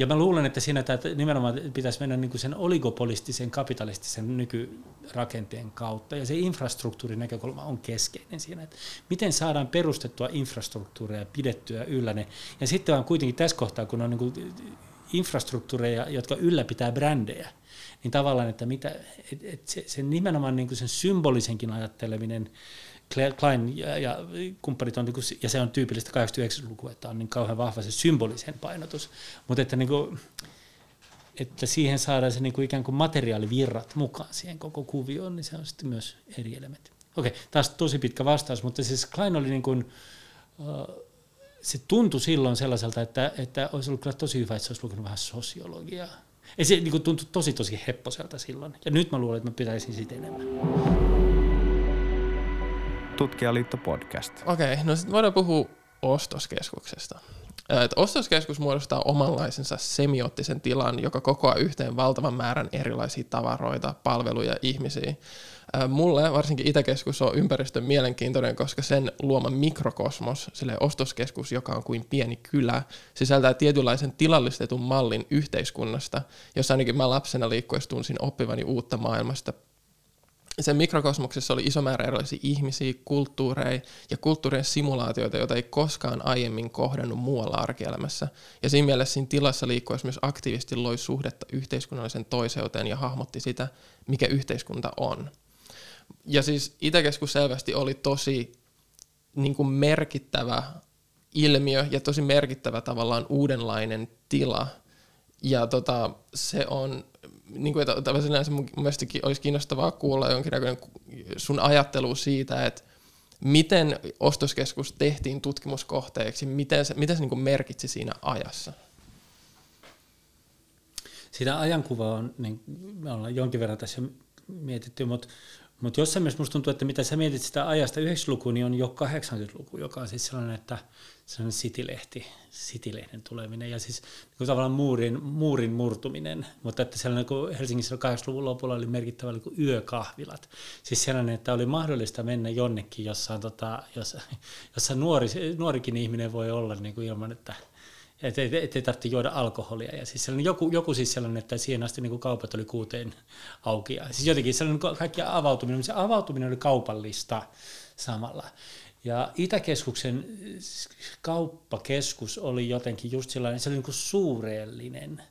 S3: Ja mä luulen, että siinä että nimenomaan pitäisi mennä niin kuin sen oligopolistisen, kapitalistisen nykyrakenteen kautta. Ja se infrastruktuurin näkökulma on keskeinen siinä, että miten saadaan perustettua infrastruktuureja pidettyä yllä ne. Ja sitten on kuitenkin tässä kohtaa, kun on niin kuin infrastruktuureja, jotka ylläpitää brändejä, niin tavallaan, että mitä, et, et se, se nimenomaan niin kuin sen symbolisenkin ajatteleminen, Klein ja, ja kumppanit on, niinku ja se on tyypillistä 89-lukua, että on niin kauhean vahva se symbolisen painotus, mutta että, niin kuin, että siihen saadaan se niin kuin ikään kuin materiaalivirrat mukaan siihen koko kuvioon, niin se on sitten myös eri elementti. Okei, taas tosi pitkä vastaus, mutta siis Klein oli niin kuin, se tuntui silloin sellaiselta, että, että olisi ollut kyllä tosi hyvä, että se olisi lukenut vähän sosiologiaa. Ja se niin kuin tuntui tosi tosi hepposelta silloin. Ja nyt mä luulen, että mä pitäisin siitä enemmän.
S1: Tutkijaliitto podcast.
S2: Okei, okay, no sitten voidaan puhua ostoskeskuksesta. Et ostoskeskus muodostaa omanlaisensa semioottisen tilan, joka kokoaa yhteen valtavan määrän erilaisia tavaroita, palveluja, ihmisiä. Mulle varsinkin Itäkeskus on ympäristön mielenkiintoinen, koska sen luoma mikrokosmos, sille ostoskeskus, joka on kuin pieni kylä, sisältää tietynlaisen tilallistetun mallin yhteiskunnasta, jossa ainakin mä lapsena liikkuessa tunsin oppivani uutta maailmasta mikrokosmoksessa oli iso määrä erilaisia ihmisiä, kulttuureja ja kulttuurien simulaatioita, joita ei koskaan aiemmin kohdannut muualla arkielämässä. Ja siinä mielessä siinä tilassa liikkuessa myös aktiivisesti loi suhdetta yhteiskunnallisen toiseuteen ja hahmotti sitä, mikä yhteiskunta on. Ja siis Itäkeskus selvästi oli tosi niin kuin merkittävä ilmiö ja tosi merkittävä tavallaan uudenlainen tila. Ja tota, se on niin kuin, että sinänsä mun olisi kiinnostavaa kuulla jonkinnäköinen sun ajattelu siitä, että miten ostoskeskus tehtiin tutkimuskohteeksi, miten se, miten se niin merkitsi siinä ajassa?
S3: Sitä ajankuva on, niin me ollaan jonkin verran tässä mietitty, mutta mutta jossain mielessä musta tuntuu, että mitä sä mietit sitä ajasta 90-luku, niin on jo 80-luku, joka on siis sellainen, että sellainen City-lehti, City-lehden tuleminen ja siis niin tavallaan muurin, muurin murtuminen, mutta että sellainen kun Helsingissä 80-luvun lopulla oli merkittävä niin yökahvilat. Siis sellainen, että oli mahdollista mennä jonnekin, jossa, on, tota, jossa, jossa nuori, nuorikin ihminen voi olla niin kuin ilman, että että ei, et, ei tarvitse juoda alkoholia. Ja siis joku, joku siis sellainen, että siihen asti niin kuin kaupat oli kuuteen auki. Ja siis jotenkin sellainen kaikki avautuminen, se avautuminen oli kaupallista samalla. Ja Itäkeskuksen kauppakeskus oli jotenkin just sellainen, se oli niin kuin suureellinen.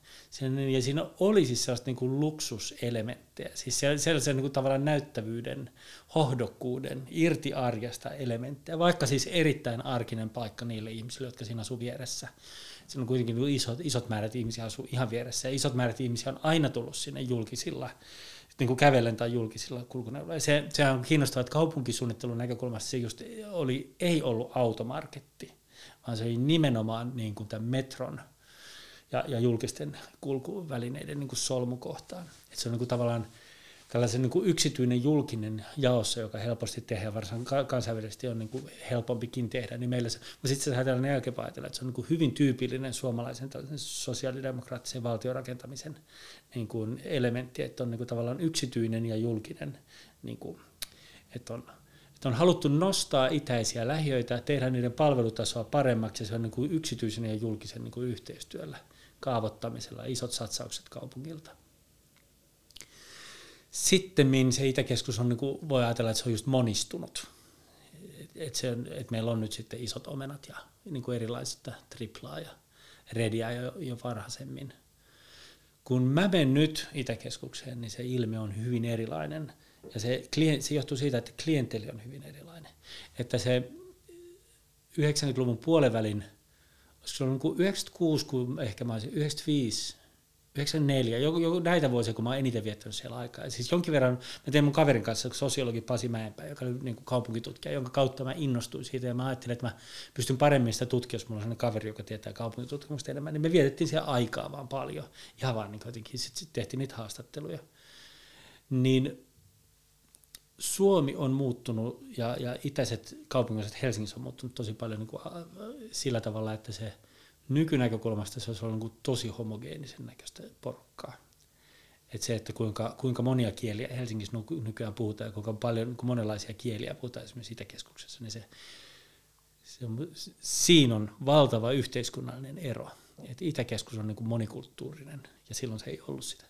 S3: ja siinä oli siis sellaista niin kuin luksuselementtejä, siis sellaisen niin kuin tavallaan näyttävyyden, hohdokkuuden, irti arjesta elementtejä, vaikka siis erittäin arkinen paikka niille ihmisille, jotka siinä asuu vieressä. Siinä on kuitenkin niin isot, isot määrät ihmisiä asuu ihan vieressä, ja isot määrät ihmisiä on aina tullut sinne julkisilla niin kuin kävellen tai julkisilla kulkuneuvoilla. Se, se on kiinnostavaa, että kaupunkisuunnittelun näkökulmasta se just oli, ei ollut automarketti, vaan se oli nimenomaan niin kuin tämän metron ja, ja julkisten kulkuvälineiden niin kuin solmukohtaan. Et se on niin kuin tavallaan tällaisen niin kuin yksityinen julkinen jaossa, joka helposti tehdään, varsin kansainvälisesti on niin kuin helpompikin tehdä, niin meillä se, mutta sitten se tällainen jälkeenpäin ajatella, että se on niin kuin hyvin tyypillinen suomalaisen sosiaalidemokraattisen valtiorakentamisen niin kuin elementti, että on niin kuin tavallaan yksityinen ja julkinen, niin kuin, että on on haluttu nostaa itäisiä lähiöitä, tehdä niiden palvelutasoa paremmaksi, se on niin kuin yksityisen ja julkisen niin kuin yhteistyöllä, kaavoittamisella, isot satsaukset kaupungilta. Sitten se Itäkeskus on, niin kuin, voi ajatella, että se on just monistunut. Että et meillä on nyt sitten isot omenat ja niin kuin erilaista triplaa ja rediä jo, jo varhaisemmin. Kun mä menen nyt Itäkeskukseen, niin se ilme on hyvin erilainen. Ja se, se johtuu siitä, että klienteli on hyvin erilainen. Että se 90-luvun puolivälin, se 96, niin kun ehkä mä olisin 95, 94, joku, joku, näitä vuosia, kun mä oon eniten viettänyt siellä aikaa. Ja siis jonkin verran, mä tein mun kaverin kanssa, sosiologi Pasi Mäenpää, joka oli niin kuin kaupunkitutkija, jonka kautta mä innostuin siitä, ja mä ajattelin, että mä pystyn paremmin sitä tutkia, jos mulla on sellainen kaveri, joka tietää kaupunkitutkimusta enemmän, niin me vietettiin siellä aikaa vaan paljon, ihan vaan niin jotenkin, sitten sit tehtiin niitä haastatteluja. Niin Suomi on muuttunut, ja, ja itäiset kaupungit, Helsingissä on muuttunut tosi paljon niin kuin, sillä tavalla, että se – nykynäkökulmasta se olisi ollut niin tosi homogeenisen näköistä porukkaa. Et se, että kuinka, kuinka monia kieliä Helsingissä nykyään puhutaan ja kuinka paljon kuinka monenlaisia kieliä puhutaan esimerkiksi Itäkeskuksessa, niin se, se on, siinä on valtava yhteiskunnallinen ero. Et Itäkeskus on niin monikulttuurinen ja silloin se ei ollut sitä.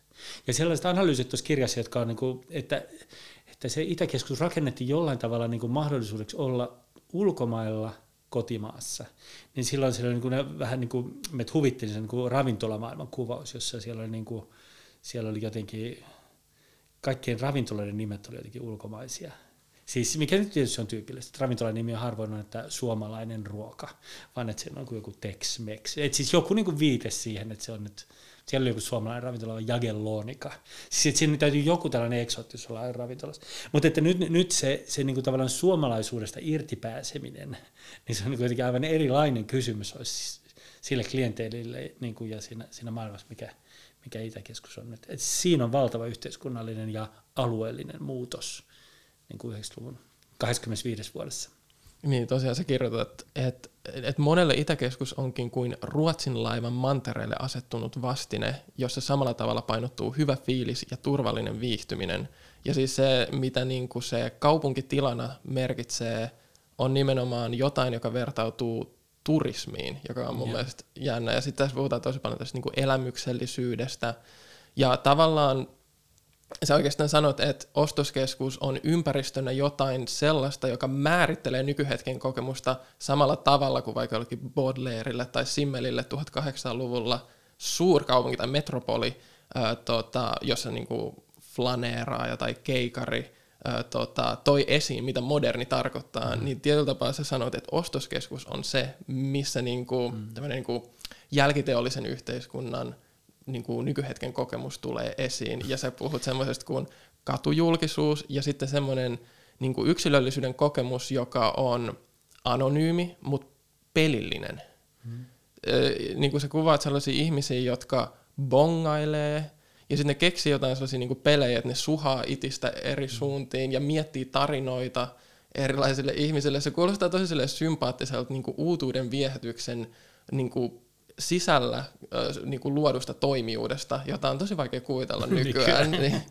S3: Ja sellaiset analyysit tuossa kirjassa, jotka on, niin kuin, että, että se Itäkeskus rakennettiin jollain tavalla niin mahdollisuudeksi olla ulkomailla – kotimaassa, niin silloin siellä oli niin kuin, vähän niin kuin, me huvittiin sen niin ravintolamaailman kuvaus, jossa siellä oli, niin kuin, siellä oli jotenkin, kaikkien ravintoloiden nimet oli jotenkin ulkomaisia. Siis mikä nyt tietysti on tyypillistä, että ravintolan nimi on harvoin on, että suomalainen ruoka, vaan että se on joku Tex-Mex. Et siis joku niin kuin viite siihen, että se on nyt siellä oli joku suomalainen ravintola, Jagellonika. Siis siinä täytyy joku tällainen eksoottisuus olla ravintolassa. Mutta että nyt, nyt se, se niin kuin tavallaan suomalaisuudesta irtipääseminen, niin se on niin kuitenkin aivan erilainen kysymys olisi sille klienteelille niin kuin ja siinä, siinä maailmassa, mikä, mikä Itäkeskus on nyt. Et siinä on valtava yhteiskunnallinen ja alueellinen muutos niin kuin 90-luvun 25 vuodessa.
S2: Niin, tosiaan sä kirjoitat, että, että monelle Itäkeskus onkin kuin Ruotsin laivan mantereelle asettunut vastine, jossa samalla tavalla painottuu hyvä fiilis ja turvallinen viihtyminen. Ja siis se, mitä niin kuin se kaupunkitilana merkitsee, on nimenomaan jotain, joka vertautuu turismiin, joka on mun yeah. mielestä jännä. Ja sitten tässä puhutaan tosi paljon tästä niin kuin elämyksellisyydestä. Ja tavallaan sä oikeastaan sanot, että ostoskeskus on ympäristönä jotain sellaista, joka määrittelee nykyhetken kokemusta samalla tavalla kuin vaikka jollekin Baudelaireille tai Simmelille 1800-luvulla suurkaupunki tai metropoli, ää, tota, jossa niinku flaneeraa tai keikari ää, tota, toi esiin, mitä moderni tarkoittaa, mm. niin tietyllä tapaa sä sanoit, että ostoskeskus on se, missä niinku, mm. niinku jälkiteollisen yhteiskunnan niin kuin nykyhetken kokemus tulee esiin. Ja sä puhut semmoisesta kuin katujulkisuus ja sitten semmoinen niin kuin yksilöllisyyden kokemus, joka on anonyymi, mutta pelillinen. Hmm. Niin kuin sä kuvaat sellaisia ihmisiä, jotka bongailee, ja sitten ne keksii jotain sellaisia niin pelejä, että ne suhaa itistä eri mm. suuntiin ja miettii tarinoita erilaisille ihmisille. Se kuulostaa tosi sympaattiselta niin uutuuden viehätyksen niin kuin sisällä äh, niin kuin luodusta toimijuudesta, jota on tosi vaikea kuvitella nykyään. niin.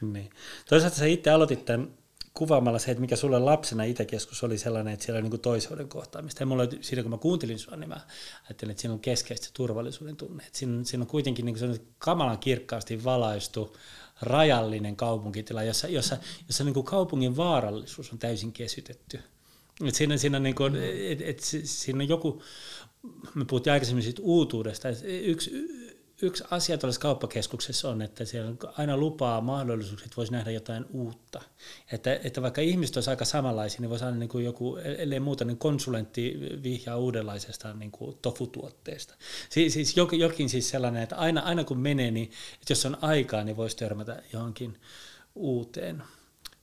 S3: niin. Toisaalta sä itse aloitit tämän kuvaamalla se, että mikä sulle lapsena itäkeskus oli sellainen, että siellä oli niin toisuuden kohtaamista. Ja mulla, siinä kun mä kuuntelin sua, niin mä ajattelin, että siinä on keskeistä turvallisuuden tunne. Että siinä, siinä on kuitenkin niin kamalan kirkkaasti valaistu rajallinen kaupunkitila, jossa, jossa, jossa niin kaupungin vaarallisuus on täysin kesytetty. Et siinä, siinä, niin kuin, et, et, siinä on joku, me puhuttiin aikaisemmin siitä uutuudesta, yksi, yksi asia tuollaisessa kauppakeskuksessa on, että siellä aina lupaa mahdollisuuksia, että voisi nähdä jotain uutta. Että, että vaikka ihmiset olisivat aika samanlaisia, niin voisi aina niin kuin joku, ellei muuta, niin konsulentti vihjaa uudenlaisesta niin kuin tofutuotteesta. Siis, siis jokin siis sellainen, että aina, aina kun menee, niin että jos on aikaa, niin voisi törmätä johonkin uuteen.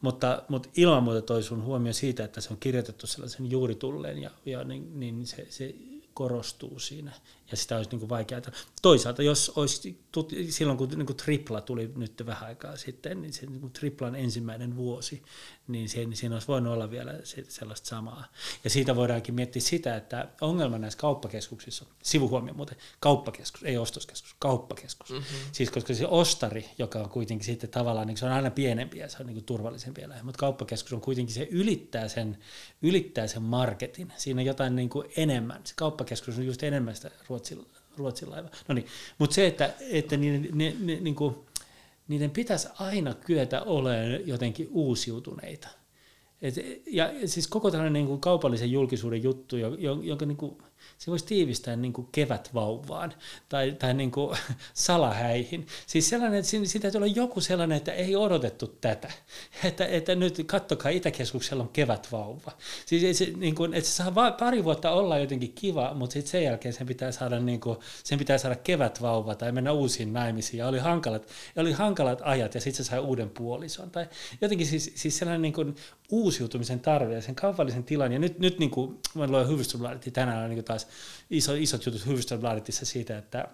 S3: Mutta, mutta ilman muuta toi sun huomio siitä, että se on kirjoitettu sellaisen juuritulleen ja, ja niin, niin se, se korostuu siinä ja sitä olisi niin kuin vaikea. Toisaalta jos olisi, silloin kun niin kuin tripla tuli nyt vähän aikaa sitten, niin se niin kuin triplan ensimmäinen vuosi, niin siinä, siinä olisi voinut olla vielä sellaista samaa. Ja siitä voidaankin miettiä sitä, että ongelma näissä kauppakeskuksissa, sivuhuomio muuten, kauppakeskus, ei ostoskeskus, kauppakeskus. Mm-hmm. Siis koska se ostari, joka on kuitenkin sitten tavallaan, niin se on aina pienempi ja se on niin kuin turvallisempi eläin, mutta kauppakeskus on kuitenkin, se ylittää sen, ylittää sen marketin. Siinä on jotain niin kuin enemmän. Se kauppakeskus on just enemmän sitä Ruotsin, Ruotsin laiva. No niin, mutta se, että, että niiden, ne, ne, niin kuin, niiden pitäisi aina kyetä olemaan jotenkin uusiutuneita. Et, ja siis koko tällainen niin kuin kaupallisen julkisuuden juttu, jonka niin kuin, se voisi tiivistää niin kuin kevätvauvaan tai, tai niin kuin salahäihin. Siis sellainen, että siitä täytyy olla joku sellainen, että ei odotettu tätä. Että, että nyt kattokaa, Itäkeskuksella on kevätvauva. Siis se, niin kuin, että se saa pari vuotta olla jotenkin kiva, mutta sitten sen jälkeen sen pitää saada, niin kuin, sen pitää saada kevätvauva tai mennä uusiin naimisiin. Ja oli hankalat, oli hankalat ajat ja sitten se sai uuden puolison. Tai jotenkin siis, siis sellainen niin kuin uusiutumisen tarve ja sen kaupallisen tilan. Ja nyt, nyt niin kuin, mä luen Hyvystysbladetin tänään on niin taas iso, isot jutut Hyvystysbladetissa siitä, että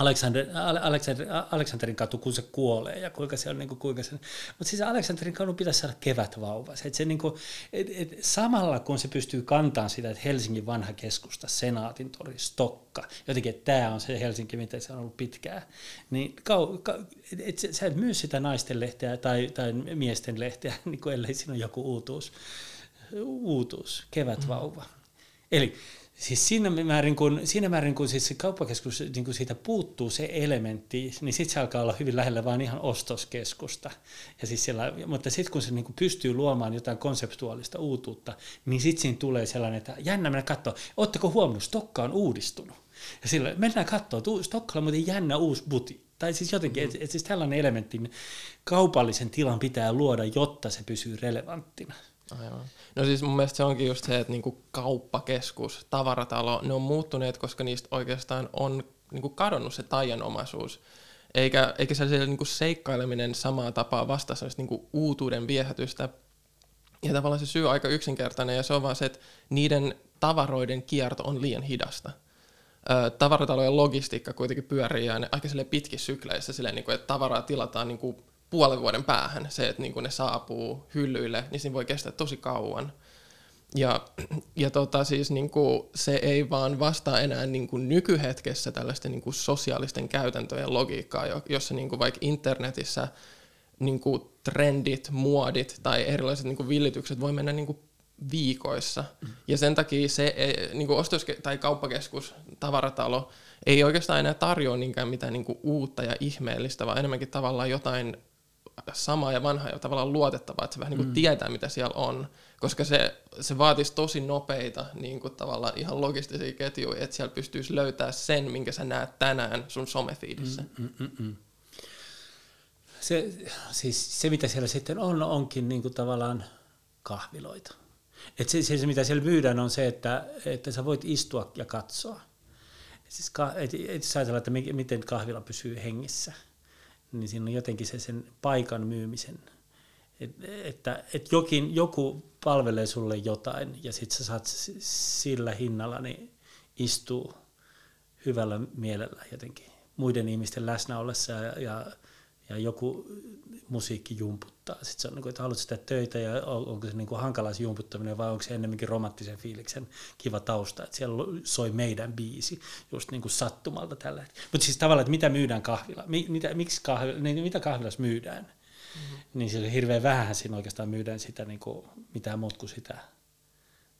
S3: Alexander, Alexander, Aleksanterin katu, kun se kuolee ja kuinka se on, niin kuin, kuinka se, mutta siis Aleksanterin katu pitäisi saada kevätvauva. Se, että se, niin kuin, et, et, samalla kun se pystyy kantamaan sitä, että Helsingin vanha keskusta, Senaatin tori, Stokka, jotenkin, että tämä on se Helsinki, mitä se on ollut pitkään, niin kau, ka, et, et, sä et myy sitä naisten lehteä tai, tai miesten lehteä, niin kuin ellei siinä ole joku uutuus, uutuus kevätvauva. Mm. Eli Siis siinä määrin, kun, siinä määrin, kun siis se kauppakeskus niin kun siitä puuttuu se elementti, niin sitten se alkaa olla hyvin lähellä vain ihan ostoskeskusta. Ja siis siellä, mutta sitten kun se niin pystyy luomaan jotain konseptuaalista uutuutta, niin sitten siinä tulee sellainen, että jännä mennä katsoa, ootteko huomannut, Stokka on uudistunut. Ja silloin mennään katsoa, Stockholm on muuten jännä uusi buti. Tai siis jotenkin, mm-hmm. että et siis tällainen elementti kaupallisen tilan pitää luoda, jotta se pysyy relevanttina.
S2: Aivan. No siis mun mielestä se onkin just se, että niinku kauppakeskus, tavaratalo, ne on muuttuneet, koska niistä oikeastaan on niinku kadonnut se taianomaisuus. Eikä, eikä se niinku seikkaileminen samaa tapaa vastaa niinku uutuuden viehätystä. Ja tavallaan se syy on aika yksinkertainen ja se on vaan se, että niiden tavaroiden kierto on liian hidasta. Tavaratalojen logistiikka kuitenkin pyörii ja ne aika pitkissä sykleissä, silleen, niin kuin, että tavaraa tilataan niin kuin puolen vuoden päähän se, että niin ne saapuu hyllyille, niin siinä voi kestää tosi kauan. Ja, ja tota, siis niin kuin, se ei vaan vastaa enää niin kuin nykyhetkessä tällaisten niin kuin sosiaalisten käytäntöjen logiikkaa, jossa niin kuin vaikka internetissä niin kuin trendit, muodit tai erilaiset niin kuin villitykset voi mennä niin kuin viikoissa. Mm. Ja sen takia se niin kuin ostos- tai kauppakeskus, tavaratalo, ei oikeastaan enää tarjoa niinkään mitään niin kuin uutta ja ihmeellistä, vaan enemmänkin tavallaan jotain sama ja vanha ja tavallaan luotettava, että se vähän niin kuin mm. tietää, mitä siellä on, koska se, se vaatisi tosi nopeita niin kuin tavallaan ihan logistisia ketjuja, että siellä pystyisi löytää sen, minkä sä näet tänään sun somefiidissä. Mm, mm, mm, mm.
S3: Se, siis se, mitä siellä sitten on, onkin niin kuin tavallaan kahviloita. Et se, se, se, mitä siellä myydään, on se, että, että sä voit istua ja katsoa. siis ka, et, et jos ajatellaan, että miten kahvila pysyy hengissä, niin siinä on jotenkin se sen paikan myymisen, et, että et jokin, joku palvelee sulle jotain ja sitten sä saat sillä hinnalla niin istuu hyvällä mielellä jotenkin muiden ihmisten läsnä ollessa ja, ja, ja joku musiikki jumputtaa. Sitten se on, niin että haluat sitä töitä ja onko se niin kuin hankala se jumputtaminen vai onko se ennemminkin romanttisen fiiliksen kiva tausta, että siellä soi meidän biisi just niin kuin sattumalta tällä hetkellä. Mutta siis tavallaan, että mitä myydään kahvilla, mitä, miksi kahvila, niin mitä kahvilassa myydään, mm-hmm. niin sillä hirveän vähän siinä oikeastaan myydään sitä niin kuin mitään muut kuin sitä,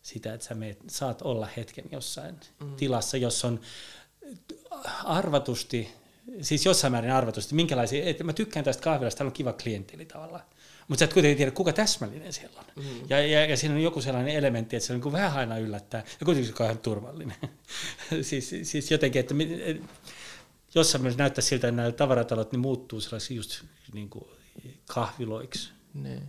S3: sitä että sä meet, saat olla hetken jossain mm-hmm. tilassa, jossa on arvatusti siis jossain määrin arvatusti, minkälaisia, että mä tykkään tästä kahvilasta, täällä on kiva klientteli tavallaan. Mutta sä et kuitenkin tiedä, kuka täsmällinen siellä on. Mm. Ja, ja, ja siinä on joku sellainen elementti, että se on niin vähän aina yllättää, ja kuitenkin se on ihan turvallinen. siis, siis jotenkin, että et, jossain määrin näyttää siltä, että nämä tavaratalot niin muuttuu sellaisiksi just niin kuin kahviloiksi.
S2: Ne.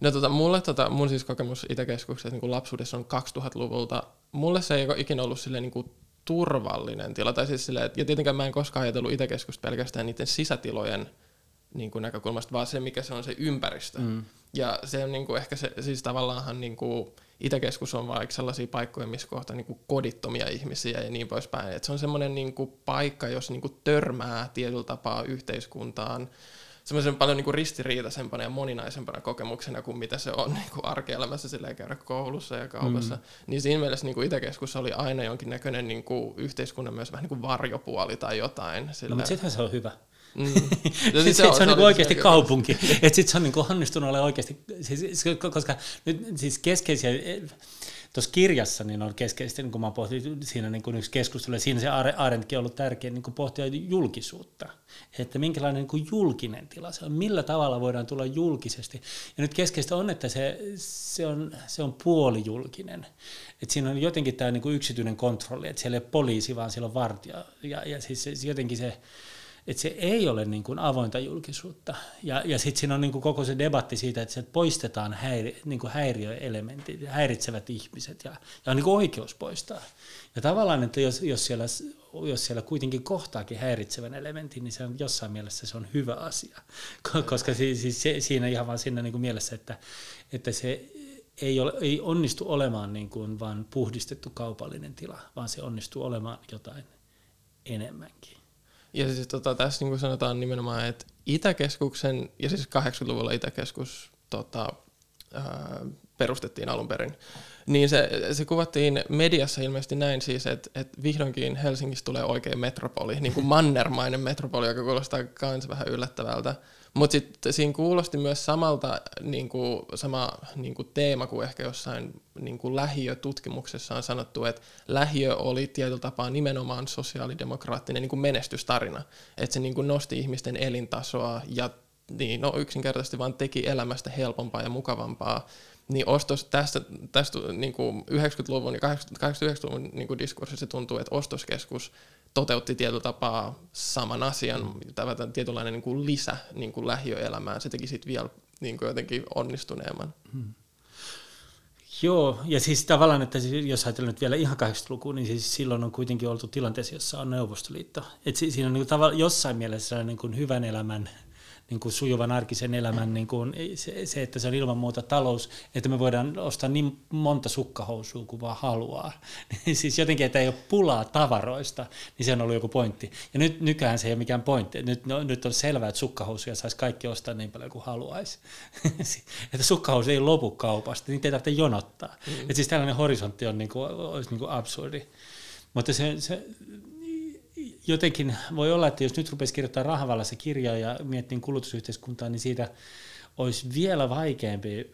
S2: No tota, mulle tota, mun siis kokemus Itäkeskuksessa niin lapsuudessa on 2000-luvulta. Mulle se ei ole ikinä ollut silleen niin kuin turvallinen tila. Tai siis silleen, ja tietenkään mä en koskaan ajatellut Itäkeskusta pelkästään niiden sisätilojen niin kuin näkökulmasta, vaan se, mikä se on se ympäristö. Mm. Ja se on niin kuin ehkä se, siis tavallaanhan niin kuin Itäkeskus on vaikka sellaisia paikkoja, missä kohta niin kuin kodittomia ihmisiä ja niin poispäin. Et se on semmoinen niin kuin paikka, jos niin kuin törmää tietyllä tapaa yhteiskuntaan, semmoisen paljon niin kuin ristiriitaisempana ja moninaisempana kokemuksena kuin mitä se on niin kuin arkielämässä silleen käydä koulussa ja kaupassa. Mm. Niin siinä mielessä niin kuin Itäkeskus oli aina jonkinnäköinen niin kuin yhteiskunnan myös vähän niin kuin varjopuoli tai jotain.
S3: Sillä... No, mutta sittenhän se on hyvä. Mm. No, siis se, on, se on niin oikeasti se kaupunki. että sitten se on niin onnistunut olla oikeasti, siis, koska nyt siis keskeisiä tuossa kirjassa niin on keskeisesti, niin kun mä pohtin siinä niin yksi keskustelu, ja siinä se Arendtkin on ollut tärkeä niin pohtia julkisuutta, että minkälainen niin julkinen tila se on, millä tavalla voidaan tulla julkisesti. Ja nyt keskeistä on, että se, se, on, se on puolijulkinen, että siinä on jotenkin tämä niin yksityinen kontrolli, että siellä ei ole poliisi, vaan siellä on vartija, ja, ja siis se, jotenkin se, että se ei ole niin kuin avointa julkisuutta. Ja, ja sitten siinä on niin kuin koko se debatti siitä, että poistetaan häiri, niin kuin häiriöelementit, häiritsevät ihmiset ja, ja on niin kuin oikeus poistaa. Ja tavallaan, että jos, jos, siellä, jos siellä kuitenkin kohtaakin häiritsevän elementin, niin se on jossain mielessä se on hyvä asia. Koska siis, siis siinä ihan vaan siinä niin kuin mielessä, että, että se ei, ole, ei onnistu olemaan niin kuin vaan puhdistettu kaupallinen tila, vaan se onnistuu olemaan jotain enemmänkin.
S2: Ja siis tota, tässä niin kuin sanotaan nimenomaan, että Itäkeskuksen, ja siis 80-luvulla Itäkeskus tota, ää, perustettiin alun perin, niin se, se kuvattiin mediassa ilmeisesti näin siis, että, että vihdoinkin Helsingistä tulee oikein metropoli, niin kuin mannermainen metropoli, joka kuulostaa myös vähän yllättävältä. Mutta sitten siinä kuulosti myös samalta niin kuin, sama niin kuin teema kuin ehkä jossain niin kuin lähiötutkimuksessa on sanottu, että lähiö oli tietyllä tapaa nimenomaan sosiaalidemokraattinen niin kuin menestystarina. Että se niin kuin nosti ihmisten elintasoa ja niin, no, yksinkertaisesti vaan teki elämästä helpompaa ja mukavampaa. Niin ostos, tästä, tästä niin kuin 90-luvun ja 89-luvun niin diskurssissa tuntuu, että ostoskeskus toteutti tietyllä tapaa saman asian, mm. tietynlainen niin kuin lisä niin kuin lähiöelämään. Se teki sitten vielä niin kuin jotenkin onnistuneemman. Mm.
S3: Joo, ja siis tavallaan, että siis jos ajatellaan nyt vielä ihan 80-lukua, niin siis silloin on kuitenkin oltu tilanteessa, jossa on Neuvostoliitto. Et siinä on niin kuin jossain mielessä niin kuin hyvän elämän niin kuin sujuvan arkisen elämän, niin kuin se, se, että se on ilman muuta talous, että me voidaan ostaa niin monta sukkahousua kuin vaan haluaa. Niin siis jotenkin, että ei ole pulaa tavaroista, niin se on ollut joku pointti. Ja nyt nykyään se ei ole mikään pointti. Nyt, no, nyt on selvää, että sukkahousuja saisi kaikki ostaa niin paljon kuin haluaisi. että sukkahousu ei lopu kaupasta, niitä ei tarvitse jonottaa. Mm. Että siis tällainen horisontti on niin kuin, olisi niin kuin absurdi. Mutta se, se, jotenkin voi olla, että jos nyt rupesi kirjoittaa rahavallassa kirjaa ja miettii kulutusyhteiskuntaa, niin siitä olisi vielä vaikeampi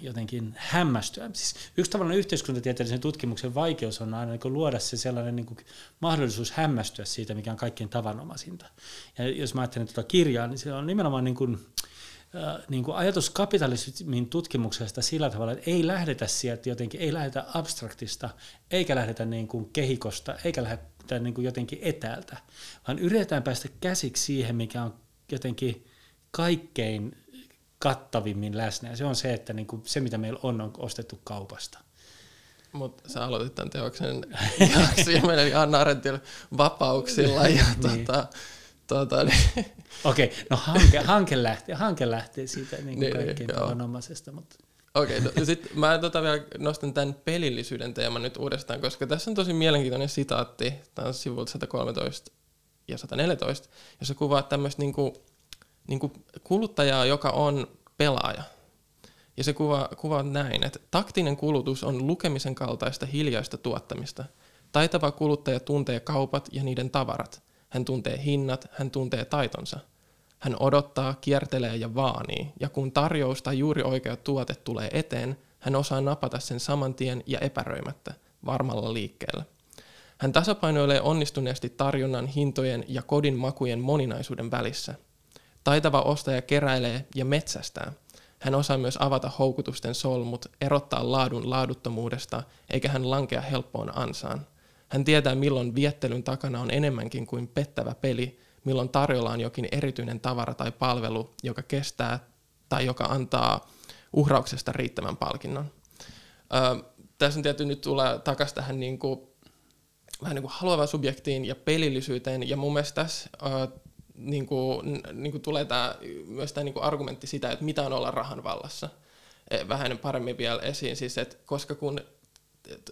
S3: jotenkin hämmästyä. Siis yksi tavallaan yhteiskuntatieteellisen tutkimuksen vaikeus on aina niin luoda se sellainen niin mahdollisuus hämmästyä siitä, mikä on kaikkein tavanomaisinta. Ja jos mä ajattelen tuota kirjaa, niin se on nimenomaan niin kuin, äh, niin kuin ajatus kapitalismin tutkimuksesta sillä tavalla, että ei lähdetä sieltä jotenkin, ei lähdetä abstraktista, eikä lähdetä niin kuin kehikosta, eikä lähdetä niin kuin jotenkin etäältä, vaan yritetään päästä käsiksi siihen, mikä on jotenkin kaikkein kattavimmin läsnä. Ja se on se, että niin kuin se, mitä meillä on, on ostettu kaupasta.
S2: Mutta sä aloitit tämän teoksen jakson ja Anna Arendtil vapauksilla ja
S3: Niin.
S2: tota, tota, niin,
S3: Okei, no hanke, hanke, lähtee, hanke lähtee siitä niin
S2: Niin,
S3: niin, kaikkein tavanomaisesta, mutta
S2: Okei, okay, no, sitten mä tota vielä nostan tämän pelillisyyden teeman nyt uudestaan, koska tässä on tosi mielenkiintoinen sitaatti, tämä on sivulta 113 ja 114, jossa kuvaa tämmöistä niinku, niinku kuluttajaa, joka on pelaaja. Ja se kuvaa, kuvaa näin, että taktinen kulutus on lukemisen kaltaista hiljaista tuottamista. Taitava kuluttaja tuntee kaupat ja niiden tavarat. Hän tuntee hinnat, hän tuntee taitonsa. Hän odottaa, kiertelee ja vaanii, ja kun tarjous tai juuri oikea tuote tulee eteen, hän osaa napata sen saman tien ja epäröimättä, varmalla liikkeellä. Hän tasapainoilee onnistuneesti tarjonnan, hintojen ja kodin makujen moninaisuuden välissä. Taitava ostaja keräilee ja metsästää. Hän osaa myös avata houkutusten solmut, erottaa laadun laaduttomuudesta, eikä hän lankea helppoon ansaan. Hän tietää, milloin viettelyn takana on enemmänkin kuin pettävä peli, milloin tarjolla on jokin erityinen tavara tai palvelu, joka kestää tai joka antaa uhrauksesta riittävän palkinnon. Öö, tässä on tietysti nyt tulee takaisin tähän niin kuin, vähän niin kuin haluavaan subjektiin ja pelillisyyteen, ja mun mielestä tässä öö, niin kuin, niin kuin tulee tämä, myös tämä niin kuin argumentti sitä, että mitä on olla rahan vallassa. E, Vähän paremmin vielä esiin, siis, että koska kun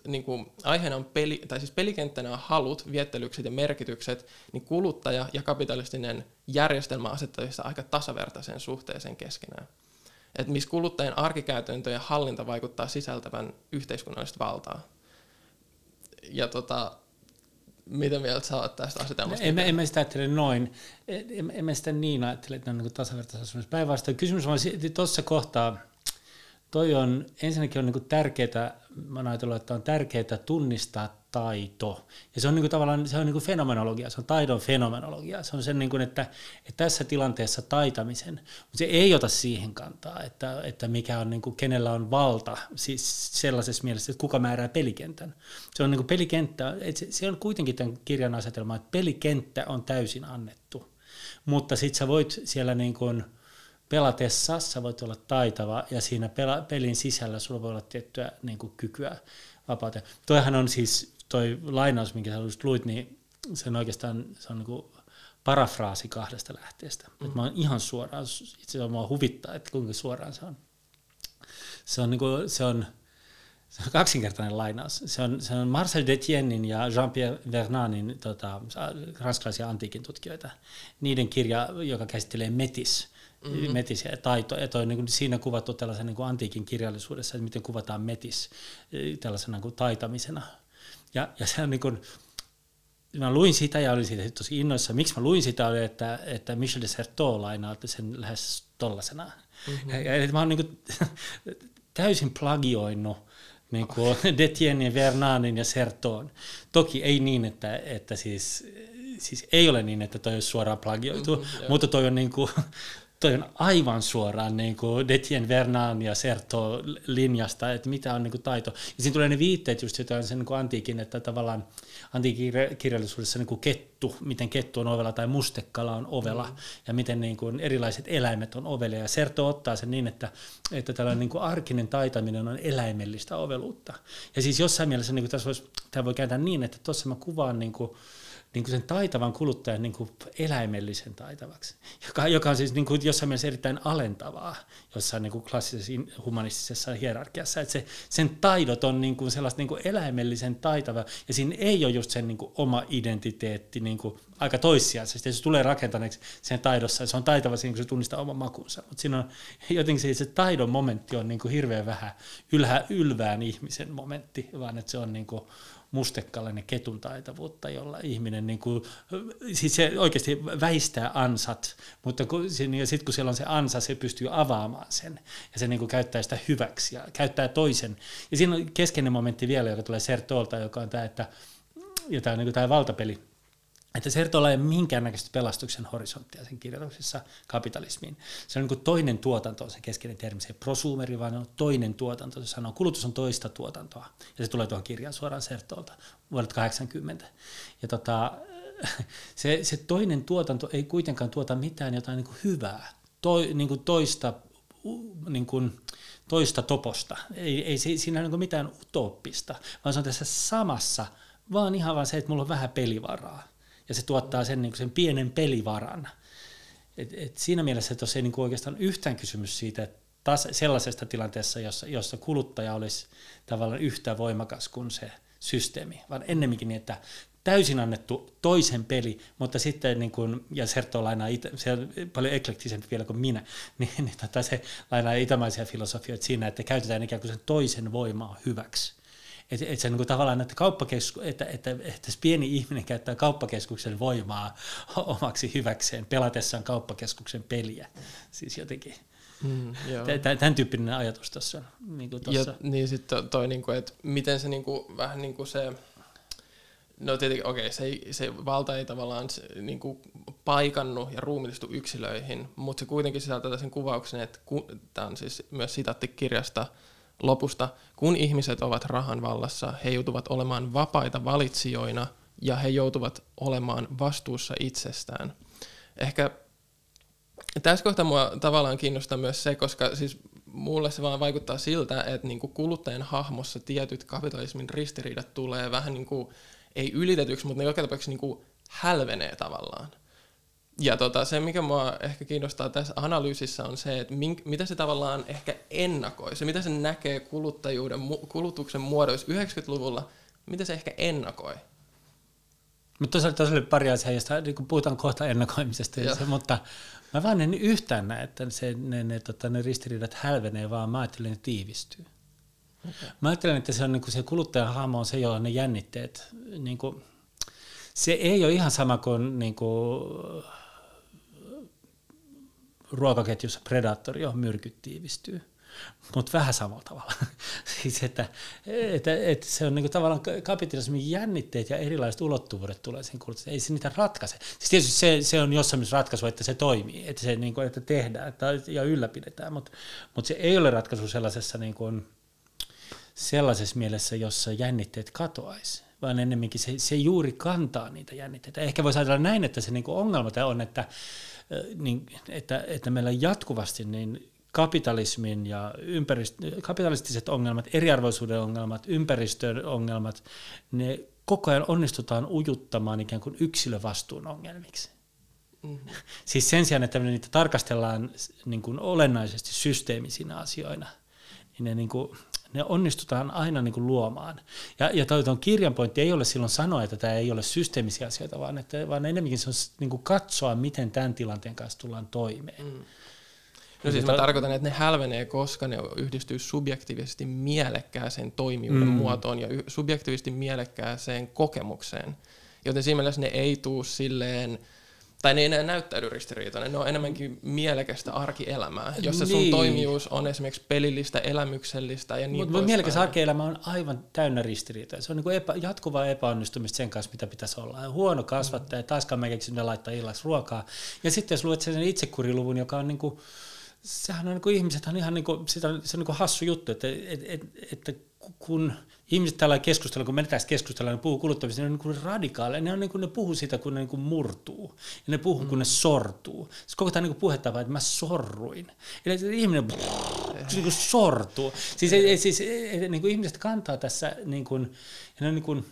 S2: niin kuin, aiheena on peli, tai siis pelikenttänä on halut, viettelykset ja merkitykset, niin kuluttaja ja kapitalistinen järjestelmä asettavissa aika tasavertaiseen suhteeseen keskenään. Että missä kuluttajan arkikäytäntö ja hallinta vaikuttaa sisältävän yhteiskunnallista valtaa. Ja tota, mitä mieltä sä oot tästä asetelmasta?
S3: mä- en mä sitä ajattele noin. En, en mä sitä niin ajattele, että ne on niin tasavertaisessa Päinvastoin kysymys on tuossa kohtaa, toi on ensinnäkin on niin tärkeää, mä ajatellut, että on tärkeää tunnistaa taito. Ja se on niin kuin tavallaan se on niin kuin fenomenologia, se on taidon fenomenologia. Se on sen, kuin, että, että tässä tilanteessa taitamisen, mutta se ei ota siihen kantaa, että, että mikä on, niin kuin, kenellä on valta, siis sellaisessa mielessä, että kuka määrää pelikentän. Se on niin kuin pelikenttä, se, se on kuitenkin tämän kirjan asetelma, että pelikenttä on täysin annettu. Mutta sitten sä voit siellä niin kuin, pelatessa sä voit olla taitava ja siinä pela, pelin sisällä sulla voi olla tiettyä niin kuin, kykyä vapauteen. Toihan on siis, toi lainaus, minkä sä luit, niin se on oikeastaan se on niin kuin parafraasi kahdesta lähteestä. Mm. Et mä oon ihan suoraan, itse asiassa mua huvittaa, että kuinka suoraan se on. Se on, niin kuin, se on, se on kaksinkertainen lainaus. Se on, se on Marcel Detiennin ja Jean-Pierre Vernanin tota, ranskalaisia antiikin tutkijoita. Niiden kirja, joka käsittelee metis, mm-hmm. metis ja taito. Ja toi, niin kuin, siinä kuvattu tällaisen niin kuin antiikin kirjallisuudessa, että miten kuvataan metis eh, tällaisena niin kuin taitamisena. Ja, ja se on niin kuin, mä luin sitä ja olin siitä tosi innoissa. Miksi mä luin sitä oli, että, että Michel de Certeau lainaa sen lähes tollasena. Mm-hmm. Ja, ja, mä oon niin kuin, täysin plagioinut niin kuin Detienin, Vernanin ja Sertoon. Toki ei niin, että, että siis, siis ei ole niin, että toi olisi suoraan plagioitu, mm-hmm, mutta toi on niin kuin, toi on aivan suoraan niin kuin Detien, Vernan ja Serto linjasta, että mitä on niin kuin taito. Ja siinä tulee ne viitteet just jotain sen niin kuin antiikin, että tavallaan antiikin kirjallisuudessa niin kuin kettu, miten kettu on ovella tai mustekala on ovela mm. ja miten niin kuin erilaiset eläimet on ovelia. Ja Serto ottaa sen niin, että, että tällainen niin kuin arkinen taitaminen on eläimellistä oveluutta. Ja siis jossain mielessä niin kuin tässä voisi, tämä voi kääntää niin, että tuossa mä kuvaan niin kuin, niin kuin sen taitavan kuluttajan niin kuin eläimellisen taitavaksi, joka, joka on siis niin kuin jossain mielessä erittäin alentavaa jossain niin kuin klassisessa humanistisessa hierarkiassa, että se, sen taidot on niin kuin sellaista niin kuin eläimellisen taitava, ja siinä ei ole just sen niin kuin oma identiteetti niin kuin aika toissijaisesti, se tulee rakentaneeksi sen taidossa, se on taitava siinä, kun se tunnistaa oman makunsa, mutta siinä on jotenkin se, se taidon momentti on niin kuin hirveän vähän ylhä, ylvään ihmisen momentti, vaan että se on niin kuin mustekallainen ketun taitavuutta, jolla ihminen niin kuin, siis se oikeasti väistää ansat, mutta kun, sitten kun siellä on se ansa, se pystyy avaamaan sen ja se niin kuin käyttää sitä hyväksi ja käyttää toisen. Ja siinä on keskeinen momentti vielä, joka tulee Sertolta, joka on tämä, että ja tämä, on niin kuin tämä valtapeli, että Sertolla ei minkäännäköistä pelastuksen horisonttia sen kirjoituksessa kapitalismiin. Se on niin kuin toinen tuotanto, on se keskeinen termi, se prosumeri, vaan on toinen tuotanto. Se sanoo, kulutus on toista tuotantoa. Ja se tulee tuohon kirjaan suoraan Sertolta vuodelta 80. Ja tota, se, se toinen tuotanto ei kuitenkaan tuota mitään jotain niin kuin hyvää, to, niin kuin toista niin kuin, toista toposta. Ei, ei siinä ole niin mitään utooppista, vaan se on tässä samassa, vaan ihan vaan se, että mulla on vähän pelivaraa. Ja se tuottaa sen, niin sen pienen pelivaran. Et, et siinä mielessä että ei niin oikeastaan yhtään kysymys siitä, että taas sellaisesta tilanteessa, jossa, jossa kuluttaja olisi tavallaan yhtä voimakas kuin se systeemi, vaan ennemminkin niin, että täysin annettu toisen peli, mutta sitten, niin kuin, ja Serto lainaa, itä, se on paljon eklektisempi vielä kuin minä, niin, niin tota, se lainaa itämaisia filosofioita siinä, että käytetään ikään kuin sen toisen voimaa hyväksi. Että et se niin kuin tavallaan, että, kauppakesku, että, että, että pieni ihminen käyttää kauppakeskuksen voimaa omaksi hyväkseen, pelatessaan kauppakeskuksen peliä. Siis jotenkin. Mm, Tämän tyyppinen ajatus tuossa. Niin
S2: Ja, niin sitten toi, niin kuin, että miten se niin kuin, vähän niin kuin se No tietenkin, okei, okay, se, se valta ei tavallaan niin kuin paikannu ja ruumillistu yksilöihin, mutta se kuitenkin sisältää sen kuvauksen, että ku, tämä on siis myös sitaatti kirjasta lopusta, kun ihmiset ovat rahan vallassa, he joutuvat olemaan vapaita valitsijoina ja he joutuvat olemaan vastuussa itsestään. Ehkä tässä kohtaa mua tavallaan kiinnostaa myös se, koska siis mulle se vaan vaikuttaa siltä, että niin kuin kuluttajan hahmossa tietyt kapitalismin ristiriidat tulee vähän niin kuin ei ylitetyksi, mutta ne joka tapauksessa niin kuin hälvenee tavallaan. Ja tota, se, mikä mua ehkä kiinnostaa tässä analyysissä, on se, että mink, mitä se tavallaan ehkä ennakoi. Se, mitä se näkee kuluttajuuden, kulutuksen muodoissa 90-luvulla, mitä se ehkä ennakoi.
S3: Mutta tuossa oli pari asiaa, josta niin puhutaan kohta ennakoimisesta, se, mutta mä vaan en yhtään näe, että se, ne, ne, tota, ne ristiriidat hälvenee, vaan mä ajattelen, että ne tiivistyy. Okay. Mä ajattelen, että se, on, niin kuin se kuluttajan hahmo on se, jolla ne jännitteet. Niin kuin, se ei ole ihan sama kuin, niin kuin ruokaketjussa predaattori, johon myrkyt tiivistyy. Mutta vähän samalla tavalla. siis että, että, että, se on niinku tavallaan kapitalismin jännitteet ja erilaiset ulottuvuudet tulee siihen kulutukseen. Ei se niitä ratkaise. Siis tietysti se, se on jossain mielessä ratkaisu, että se toimii, että se niinku, että tehdään että, ja ylläpidetään, mutta mut se ei ole ratkaisu sellaisessa niinku, sellaisessa mielessä, jossa jännitteet katoaisi, vaan ennemminkin se, se juuri kantaa niitä jännitteitä. Ehkä voisi ajatella näin, että se niinku ongelma on, että, niin, että, että meillä jatkuvasti niin kapitalismin ja ympärist- kapitalistiset ongelmat, eriarvoisuuden ongelmat, ympäristön ongelmat, ne koko ajan onnistutaan ujuttamaan ikään kuin yksilövastuun ongelmiksi. Mm-hmm. siis sen sijaan, että me niitä tarkastellaan niin kuin olennaisesti systeemisinä asioina, niin ne niin kuin ne onnistutaan aina niin kuin luomaan. Ja, ja tuon kirjan pointti ei ole silloin sanoa, että tämä ei ole systeemisiä asioita, vaan, että, vaan enemmänkin se on niin kuin katsoa, miten tämän tilanteen kanssa tullaan toimeen. Mm.
S2: No siis mä tarkoitan, että ne hälvenee, koska ne yhdistyy subjektiivisesti mielekkääseen toimijuuden mm. muotoon ja subjektiivisesti mielekkääseen kokemukseen. Joten siinä mielessä ne ei tuu silleen tai ne ei enää näyttäydy ristiriitainen, ne on enemmänkin mielekästä arkielämää, jossa niin. sun toimijuus on esimerkiksi pelillistä, elämyksellistä ja niin
S3: Mutta mielekäs arkielämä on aivan täynnä ristiriitoja. Se on niin epä, jatkuvaa epäonnistumista sen kanssa, mitä pitäisi olla. Huono kasvattaja, mm. taaskaan mä keksin laittaa illaksi ruokaa. Ja sitten jos luet sen itsekuriluvun, joka on niin kuin, sehän on niin kuin, ihmiset on ihan niin kuin, sitä, se on niin kuin hassu juttu, että, että, että, että kun ihmiset tällä keskustella, kun me tässä keskustellaan, ne puhuu kuluttavista, ne on niin kuin radikaaleja, ne, on niin kuin, ne puhuu siitä, kun ne niin kuin murtuu, ja ne puhuu, mm. kun ne mm. sortuu. Se koko tämä niin puhetapa, että mä sorruin. Eli ihminen niin kuin sortuu. Siis, ei, siis niin kuin ihmiset kantaa tässä, niin kuin, ja ne on niin kuin,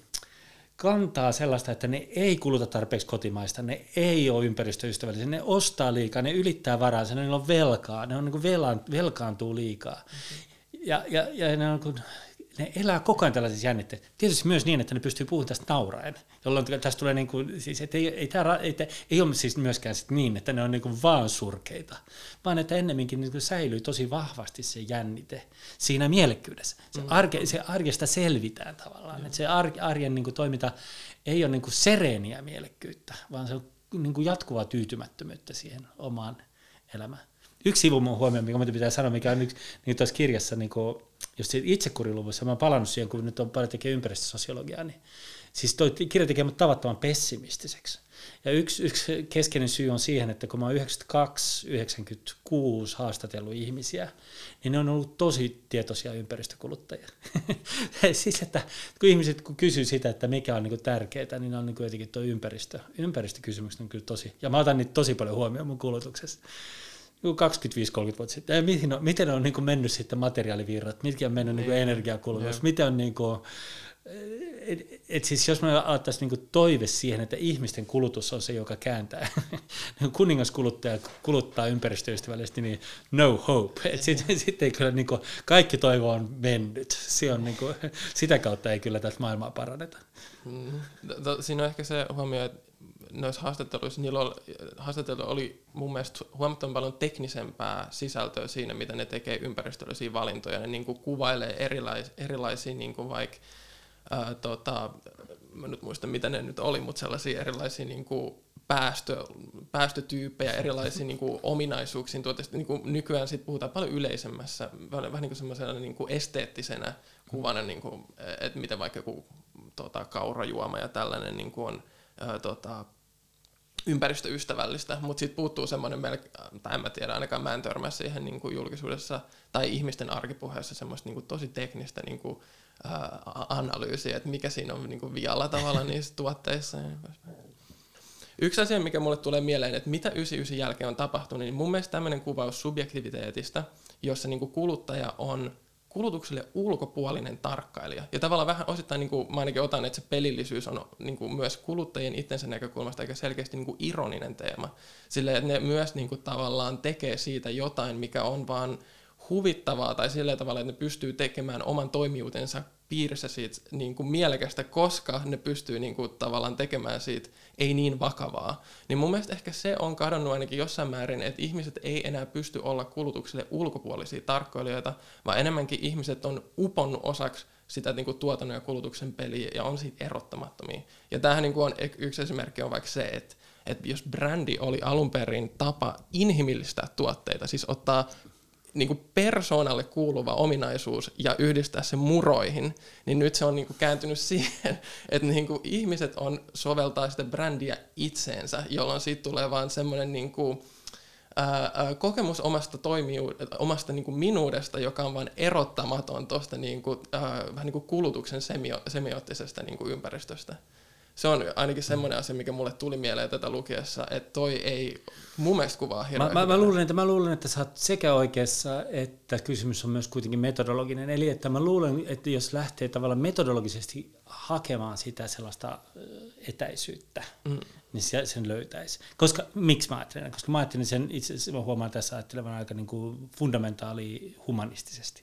S3: kantaa sellaista, että ne ei kuluta tarpeeksi kotimaista, ne ei ole ympäristöystävällisiä, ne ostaa liikaa, ne ylittää varansa, ne on velkaa, ne on niin kuin velan, velkaantuu liikaa. Mm-hmm. Ja, ja, ja ne on kuin, ne elää koko ajan tällaisissa jännitteissa. Tietysti myös niin, että ne pystyy puhumaan tästä nauraen, jolloin tästä tulee niin kuin, siis, että ei, ei, tämä, ei, ei ole siis myöskään sit niin, että ne on niin kuin vaan surkeita, vaan että ennemminkin niin kuin säilyy tosi vahvasti se jännite siinä mielekkyydessä. Se, mm. arke, se arjesta selvitään tavallaan, mm. että se ar, arjen niin kuin toiminta ei ole niin kuin sereeniä mielekkyyttä, vaan se on niin kuin jatkuvaa tyytymättömyyttä siihen omaan elämään. Yksi sivu mun huomio, mikä minun pitää sanoa, mikä on yksi, niin tuossa kirjassa, niin kuin, just itsekuriluvussa, mä oon palannut siihen, kun nyt on paljon tekee ympäristösosiologiaa, niin siis toi kirja tekee mut tavattoman pessimistiseksi. Ja yksi, yksi keskeinen syy on siihen, että kun mä oon 92-96 haastatellut ihmisiä, niin ne on ollut tosi tietoisia ympäristökuluttajia. siis, että kun ihmiset kun kysyy sitä, että mikä on niin tärkeää, niin ne on niin jotenkin tuo ympäristö. Ympäristökysymykset on kyllä tosi, ja mä otan niitä tosi paljon huomioon mun kulutuksessa. 25-30 vuotta sitten. Miten on, miten on niin kuin mennyt sitten materiaalivirrat, mitkä on mennyt niin. Niin energiakulutus, miten on niin kuin, et, et siis jos me alettaisiin niin toive siihen, että ihmisten kulutus on se, joka kääntää, kuningaskuluttaja kuluttaa ympäristöystävällisesti, niin no hope. Sitten sit ei kyllä niin kuin, kaikki toivo on mennyt. Se on, niin kuin, sitä kautta ei kyllä tätä maailmaa paranneta.
S2: Mm. Siinä on ehkä se huomio, että noissa haastatteluissa niillä oli, haastattelu oli mun mielestä huomattavan paljon teknisempää sisältöä siinä, mitä ne tekee ympäristöllisiä valintoja. Ne niin kuin kuvailee erilais, erilaisia niin kuin vaikka ää, tota, mä nyt muistan mitä ne nyt oli, mutta sellaisia erilaisia niin kuin päästö, päästötyyppejä, erilaisia niin kuin ominaisuuksiin tuotteista. Niin kuin nykyään sit puhutaan paljon yleisemmässä, vähän, vähän niin kuin niin kuin esteettisenä kuvana, niin kuin, että miten vaikka joku tota, kaurajuoma ja tällainen niin kuin on ää, tota, ympäristöystävällistä, mutta sitten puuttuu semmoinen, tai en mä tiedä, ainakaan mä en törmää siihen niin kuin julkisuudessa tai ihmisten arkipuheessa semmoista niin kuin tosi teknistä niin kuin, ää, analyysiä, että mikä siinä on niin kuin vialla tavalla niissä tuotteissa. Yksi asia, mikä mulle tulee mieleen, että mitä 99 jälkeen on tapahtunut, niin mun mielestä tämmöinen kuvaus subjektiviteetista, jossa niin kuin kuluttaja on kulutukselle ulkopuolinen tarkkailija. Ja tavallaan vähän osittain, niin kuin mä ainakin otan, että se pelillisyys on niin kuin myös kuluttajien itsensä näkökulmasta aika selkeästi niin kuin ironinen teema. Sillä että ne myös niin kuin tavallaan tekee siitä jotain, mikä on vaan huvittavaa tai sillä tavalla, että ne pystyy tekemään oman toimijuutensa piirissä siitä niin kuin mielekästä, koska ne pystyy niin kuin, tavallaan tekemään siitä ei niin vakavaa. Niin mun mielestä ehkä se on kadonnut ainakin jossain määrin, että ihmiset ei enää pysty olla kulutukselle ulkopuolisia tarkkoilijoita, vaan enemmänkin ihmiset on uponnut osaksi sitä niin kuin tuotannon ja kulutuksen peliä ja on siitä erottamattomia. Ja tämähän niin kuin on yksi esimerkki on vaikka se, että että jos brändi oli alun perin tapa inhimillistää tuotteita, siis ottaa niin kuin persoonalle kuuluva ominaisuus ja yhdistää se muroihin, niin nyt se on niin kuin kääntynyt siihen, että niin kuin ihmiset on soveltaa sitä brändiä itseensä, jolloin siitä tulee vaan semmoinen niin kuin, ää, kokemus omasta toimijuudesta, omasta niin kuin minuudesta, joka on vain erottamaton tuosta niin kuin, vähän niin kuin kulutuksen semio, semioottisesta niin kuin ympäristöstä se on ainakin semmoinen asia, mikä mulle tuli mieleen tätä lukiessa, että toi ei mun mielestä kuvaa hirveän
S3: mä, mä, mä, luulen, että, mä luulen, että sä oot sekä oikeassa, että kysymys on myös kuitenkin metodologinen. Eli että mä luulen, että jos lähtee tavallaan metodologisesti hakemaan sitä sellaista etäisyyttä, mm niin sen löytäisi. Koska, miksi mä ajattelen? Koska mä ajattelen sen, itse asiassa mä huomaan tässä ajattelevan aika niin kuin fundamentaali humanistisesti.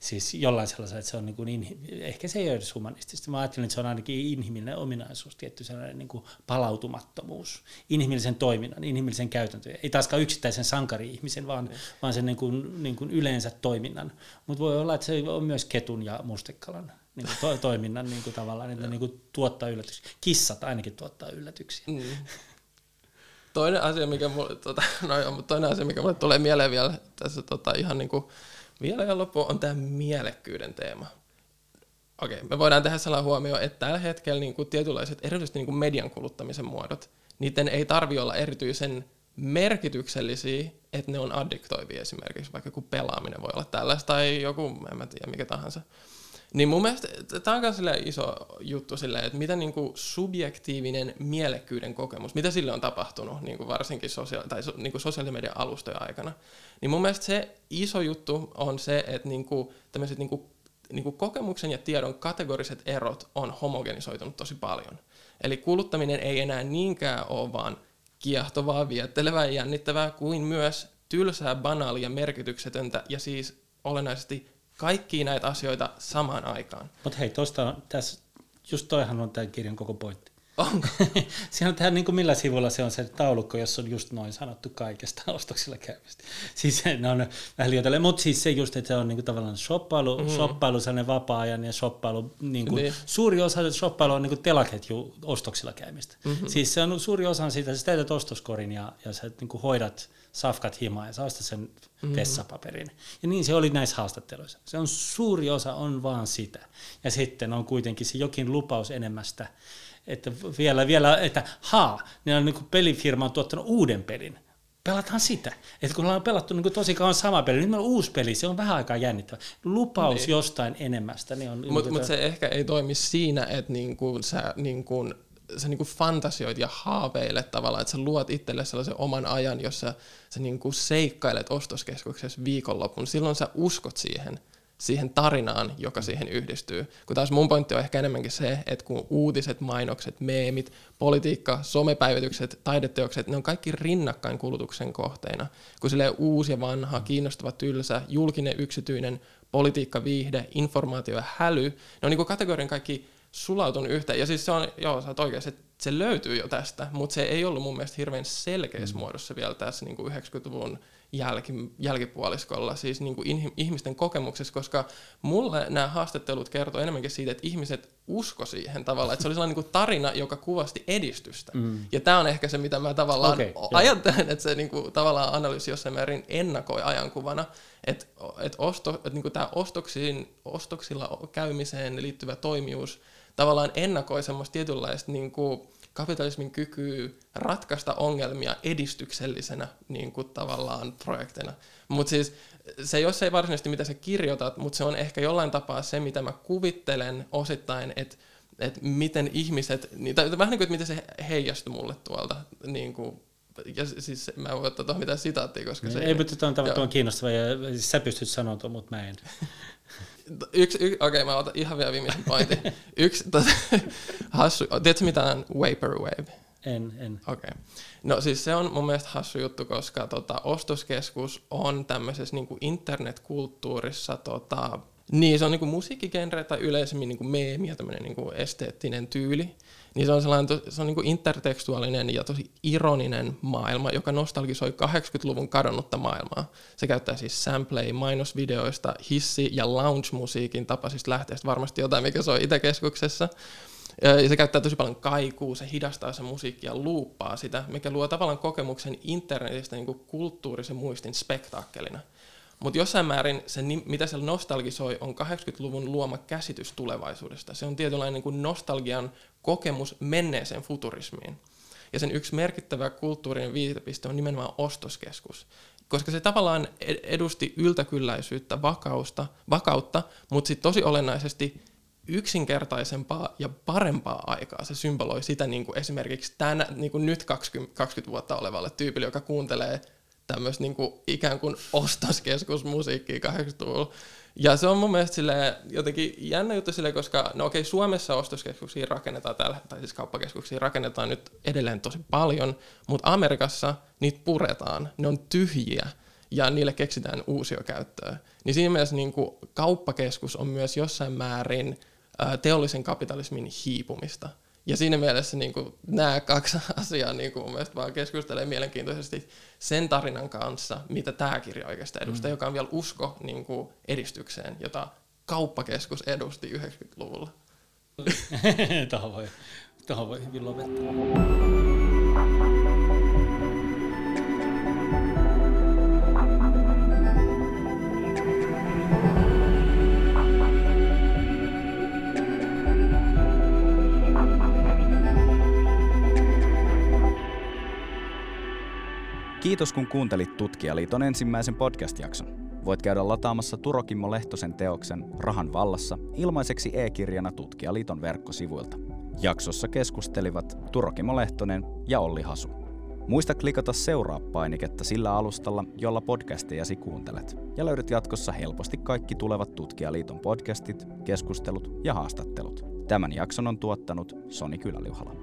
S3: Siis jollain sellaisella, että se on niin kuin inhi- ehkä se ei ole edes humanistisesti. Mä ajattelen, että se on ainakin inhimillinen ominaisuus, tietty sellainen niin kuin palautumattomuus, inhimillisen toiminnan, inhimillisen käytäntöjen. Ei taaskaan yksittäisen sankari-ihmisen, vaan, mm. vaan sen niin kuin, niin kuin yleensä toiminnan. Mutta voi olla, että se on myös ketun ja mustekalan niin kuin to, toiminnan niin kuin tavallaan, että niin kuin tuottaa yllätyksiä. Kissat ainakin tuottaa yllätyksiä. Mm.
S2: Toinen asia, mikä mulle, tota, no, toinen asia, mikä mulle tulee mieleen vielä tässä tota, ihan niin kuin, vielä ja loppu on tämä mielekkyyden teema. Okei, me voidaan tehdä sellainen huomio, että tällä hetkellä niin kuin tietynlaiset, erityisesti niin kuin median kuluttamisen muodot, niiden ei tarvi olla erityisen merkityksellisiä, että ne on addiktoivia esimerkiksi, vaikka joku pelaaminen voi olla tällaista tai joku, en mä tiedä, mikä tahansa. Niin mun mielestä tämä on myös iso juttu silleen, että mitä niinku subjektiivinen mielekkyyden kokemus, mitä sille on tapahtunut niinku varsinkin sosiaali- tai niinku sosiaalisen median alustojen aikana. Niin mun mielestä se iso juttu on se, että niinku, tämmöiset niinku, niinku kokemuksen ja tiedon kategoriset erot on homogenisoitunut tosi paljon. Eli kuluttaminen ei enää niinkään ole vaan kiehtovaa, viettelevää ja jännittävää, kuin myös tylsää, banaalia, merkityksetöntä ja siis olennaisesti kaikkia näitä asioita samaan aikaan.
S3: Mutta hei, tuosta tässä, just toihan on tämän kirjan koko pointti.
S2: Onko?
S3: Siinä on tähän, niin kuin millä sivulla se on se taulukko, jossa on just noin sanottu kaikesta ostoksilla käymistä. Siis ne on vähän liioitelle, mutta siis se just, että se on niin kuin tavallaan shoppailu, mm-hmm. shoppailu sellainen vapaa-ajan ja shoppailu, niin kuin, niin. suuri osa shoppailu on niin kuin telaketju ostoksilla käymistä. Mm-hmm. Siis se on suuri osa siitä, sä täytät ostoskorin ja, ja sä niin kuin hoidat safkat himaa ja sä ostat sen mm. vessapaperin. Ja niin se oli näissä haastatteluissa. Se on suuri osa on vaan sitä. Ja sitten on kuitenkin se jokin lupaus enemmästä, että vielä, vielä että haa, ne on niin kuin pelifirma on tuottanut uuden pelin. Pelataan sitä. Että kun ollaan pelattu niin tosi kauan sama peli, niin meillä on uusi peli, se on vähän aikaa jännittävä. Lupaus niin. jostain enemmästä. Niin
S2: Mutta mut se ehkä ei toimi siinä, että niin kuin sä niin kuin sä niinku fantasioit ja haaveilet tavallaan, että sä luot itselle sellaisen oman ajan, jossa sä niinku seikkailet ostoskeskuksessa viikonlopun. Silloin sä uskot siihen siihen tarinaan, joka siihen yhdistyy. Kun taas mun pointti on ehkä enemmänkin se, että kun uutiset, mainokset, meemit, politiikka, somepäivitykset, taideteokset, ne on kaikki rinnakkain kulutuksen kohteina. Kun sille uusi ja vanha, kiinnostava, tylsä, julkinen, yksityinen, politiikka, viihde, informaatio ja häly, ne on niin kategorian kaikki sulautunut yhteen. Ja siis se on, joo, sä oot oikeassa, että se löytyy jo tästä, mutta se ei ollut mun mielestä hirveän selkeässä mm. muodossa vielä tässä niin kuin 90-luvun jälki, jälkipuoliskolla, siis niin kuin ihmisten kokemuksessa, koska mulle nämä haastattelut kertoo enemmänkin siitä, että ihmiset usko siihen tavallaan, että se oli sellainen niin kuin tarina, joka kuvasti edistystä. Mm. Ja tämä on ehkä se, mitä mä tavallaan okay, ajattelen, että se niin kuin, tavallaan analyysi jossain määrin ennakoi ajankuvana, että, että, osto, että niin kuin tämä ostoksiin, ostoksilla käymiseen liittyvä toimijuus tavallaan ennakoi semmoista tietynlaista niin kuin, kapitalismin kyky ratkaista ongelmia edistyksellisenä niin kuin tavallaan projekteina. Mutta siis se jos ei varsinaisesti mitä sä kirjoitat, mutta se on ehkä jollain tapaa se, mitä mä kuvittelen osittain, että että miten ihmiset, niin, tai vähän niin kuin, että miten se heijastui mulle tuolta, niin kuin, ja siis mä en voi ottaa tuohon mitään sitaattia, koska se...
S3: Ei, mutta tuo on, on kiinnostava, ja siis sä pystyt sanoa tuon, mutta mä en.
S2: Yksi, y, okei, okay, mä otan ihan vielä viimeisen pointin. Yksi, tota, hassu, tiedätkö mitä on Vaporwave?
S3: En, en.
S2: Okei. Okay. No siis se on mun mielestä hassu juttu, koska tota, ostoskeskus on tämmöisessä niin internetkulttuurissa tota, niin, se on niinku musiikkigenre tai yleisemmin niinku meemi ja tämmöinen niinku esteettinen tyyli. Niin se on sellainen se on niinku intertekstuaalinen ja tosi ironinen maailma, joka nostalgisoi 80-luvun kadonnutta maailmaa. Se käyttää siis sampleja mainosvideoista, hissi- ja lounge-musiikin tapaisista lähteistä, varmasti jotain, mikä soi Itäkeskuksessa. Ja se käyttää tosi paljon kaikuu, se hidastaa se musiikkia ja luuppaa sitä, mikä luo tavallaan kokemuksen internetistä niin kulttuurisen muistin spektaakkelina. Mutta jossain määrin se, mitä siellä nostalgisoi, on 80-luvun luoma käsitys tulevaisuudesta. Se on tietynlainen niin kuin nostalgian kokemus menneeseen futurismiin. Ja sen yksi merkittävä kulttuurinen viitepiste on nimenomaan ostoskeskus. Koska se tavallaan edusti yltäkylläisyyttä, vakausta, vakautta, mutta sitten tosi olennaisesti yksinkertaisempaa ja parempaa aikaa. Se symboloi sitä niin kuin esimerkiksi tänä, niin kuin nyt 20, 20 vuotta olevalle tyypille, joka kuuntelee tämmöistä niin kuin ikään kuin ostoskeskusmusiikkia 80-luvulla. Ja se on mun mielestä sille jotenkin jännä juttu sille, koska no okei, Suomessa ostoskeskuksia rakennetaan tällä, tai siis kauppakeskuksia rakennetaan nyt edelleen tosi paljon, mutta Amerikassa niitä puretaan, ne on tyhjiä ja niille keksitään uusia käyttöä. Niin siinä mielessä niin kuin kauppakeskus on myös jossain määrin teollisen kapitalismin hiipumista. Ja siinä mielessä niin kuin, nämä kaksi asiaa niin kuin, mun mielestä vaan keskustelee mielenkiintoisesti sen tarinan kanssa, mitä tämä kirja oikeastaan edustaa, mm. joka on vielä usko niin kuin, edistykseen, jota kauppakeskus edusti 90-luvulla.
S3: tuohon voi, tuohon voi hyvin lopettaa.
S1: Kiitos kun kuuntelit Tutkijaliiton ensimmäisen podcast-jakson. Voit käydä lataamassa Turokimmo Lehtosen teoksen Rahan vallassa ilmaiseksi e-kirjana Tutkijaliiton verkkosivuilta. Jaksossa keskustelivat Turokimmo Lehtonen ja Olli Hasu. Muista klikata seuraa-painiketta sillä alustalla, jolla podcastejasi kuuntelet, ja löydät jatkossa helposti kaikki tulevat Tutkijaliiton podcastit, keskustelut ja haastattelut. Tämän jakson on tuottanut Soni Kyläliuhala.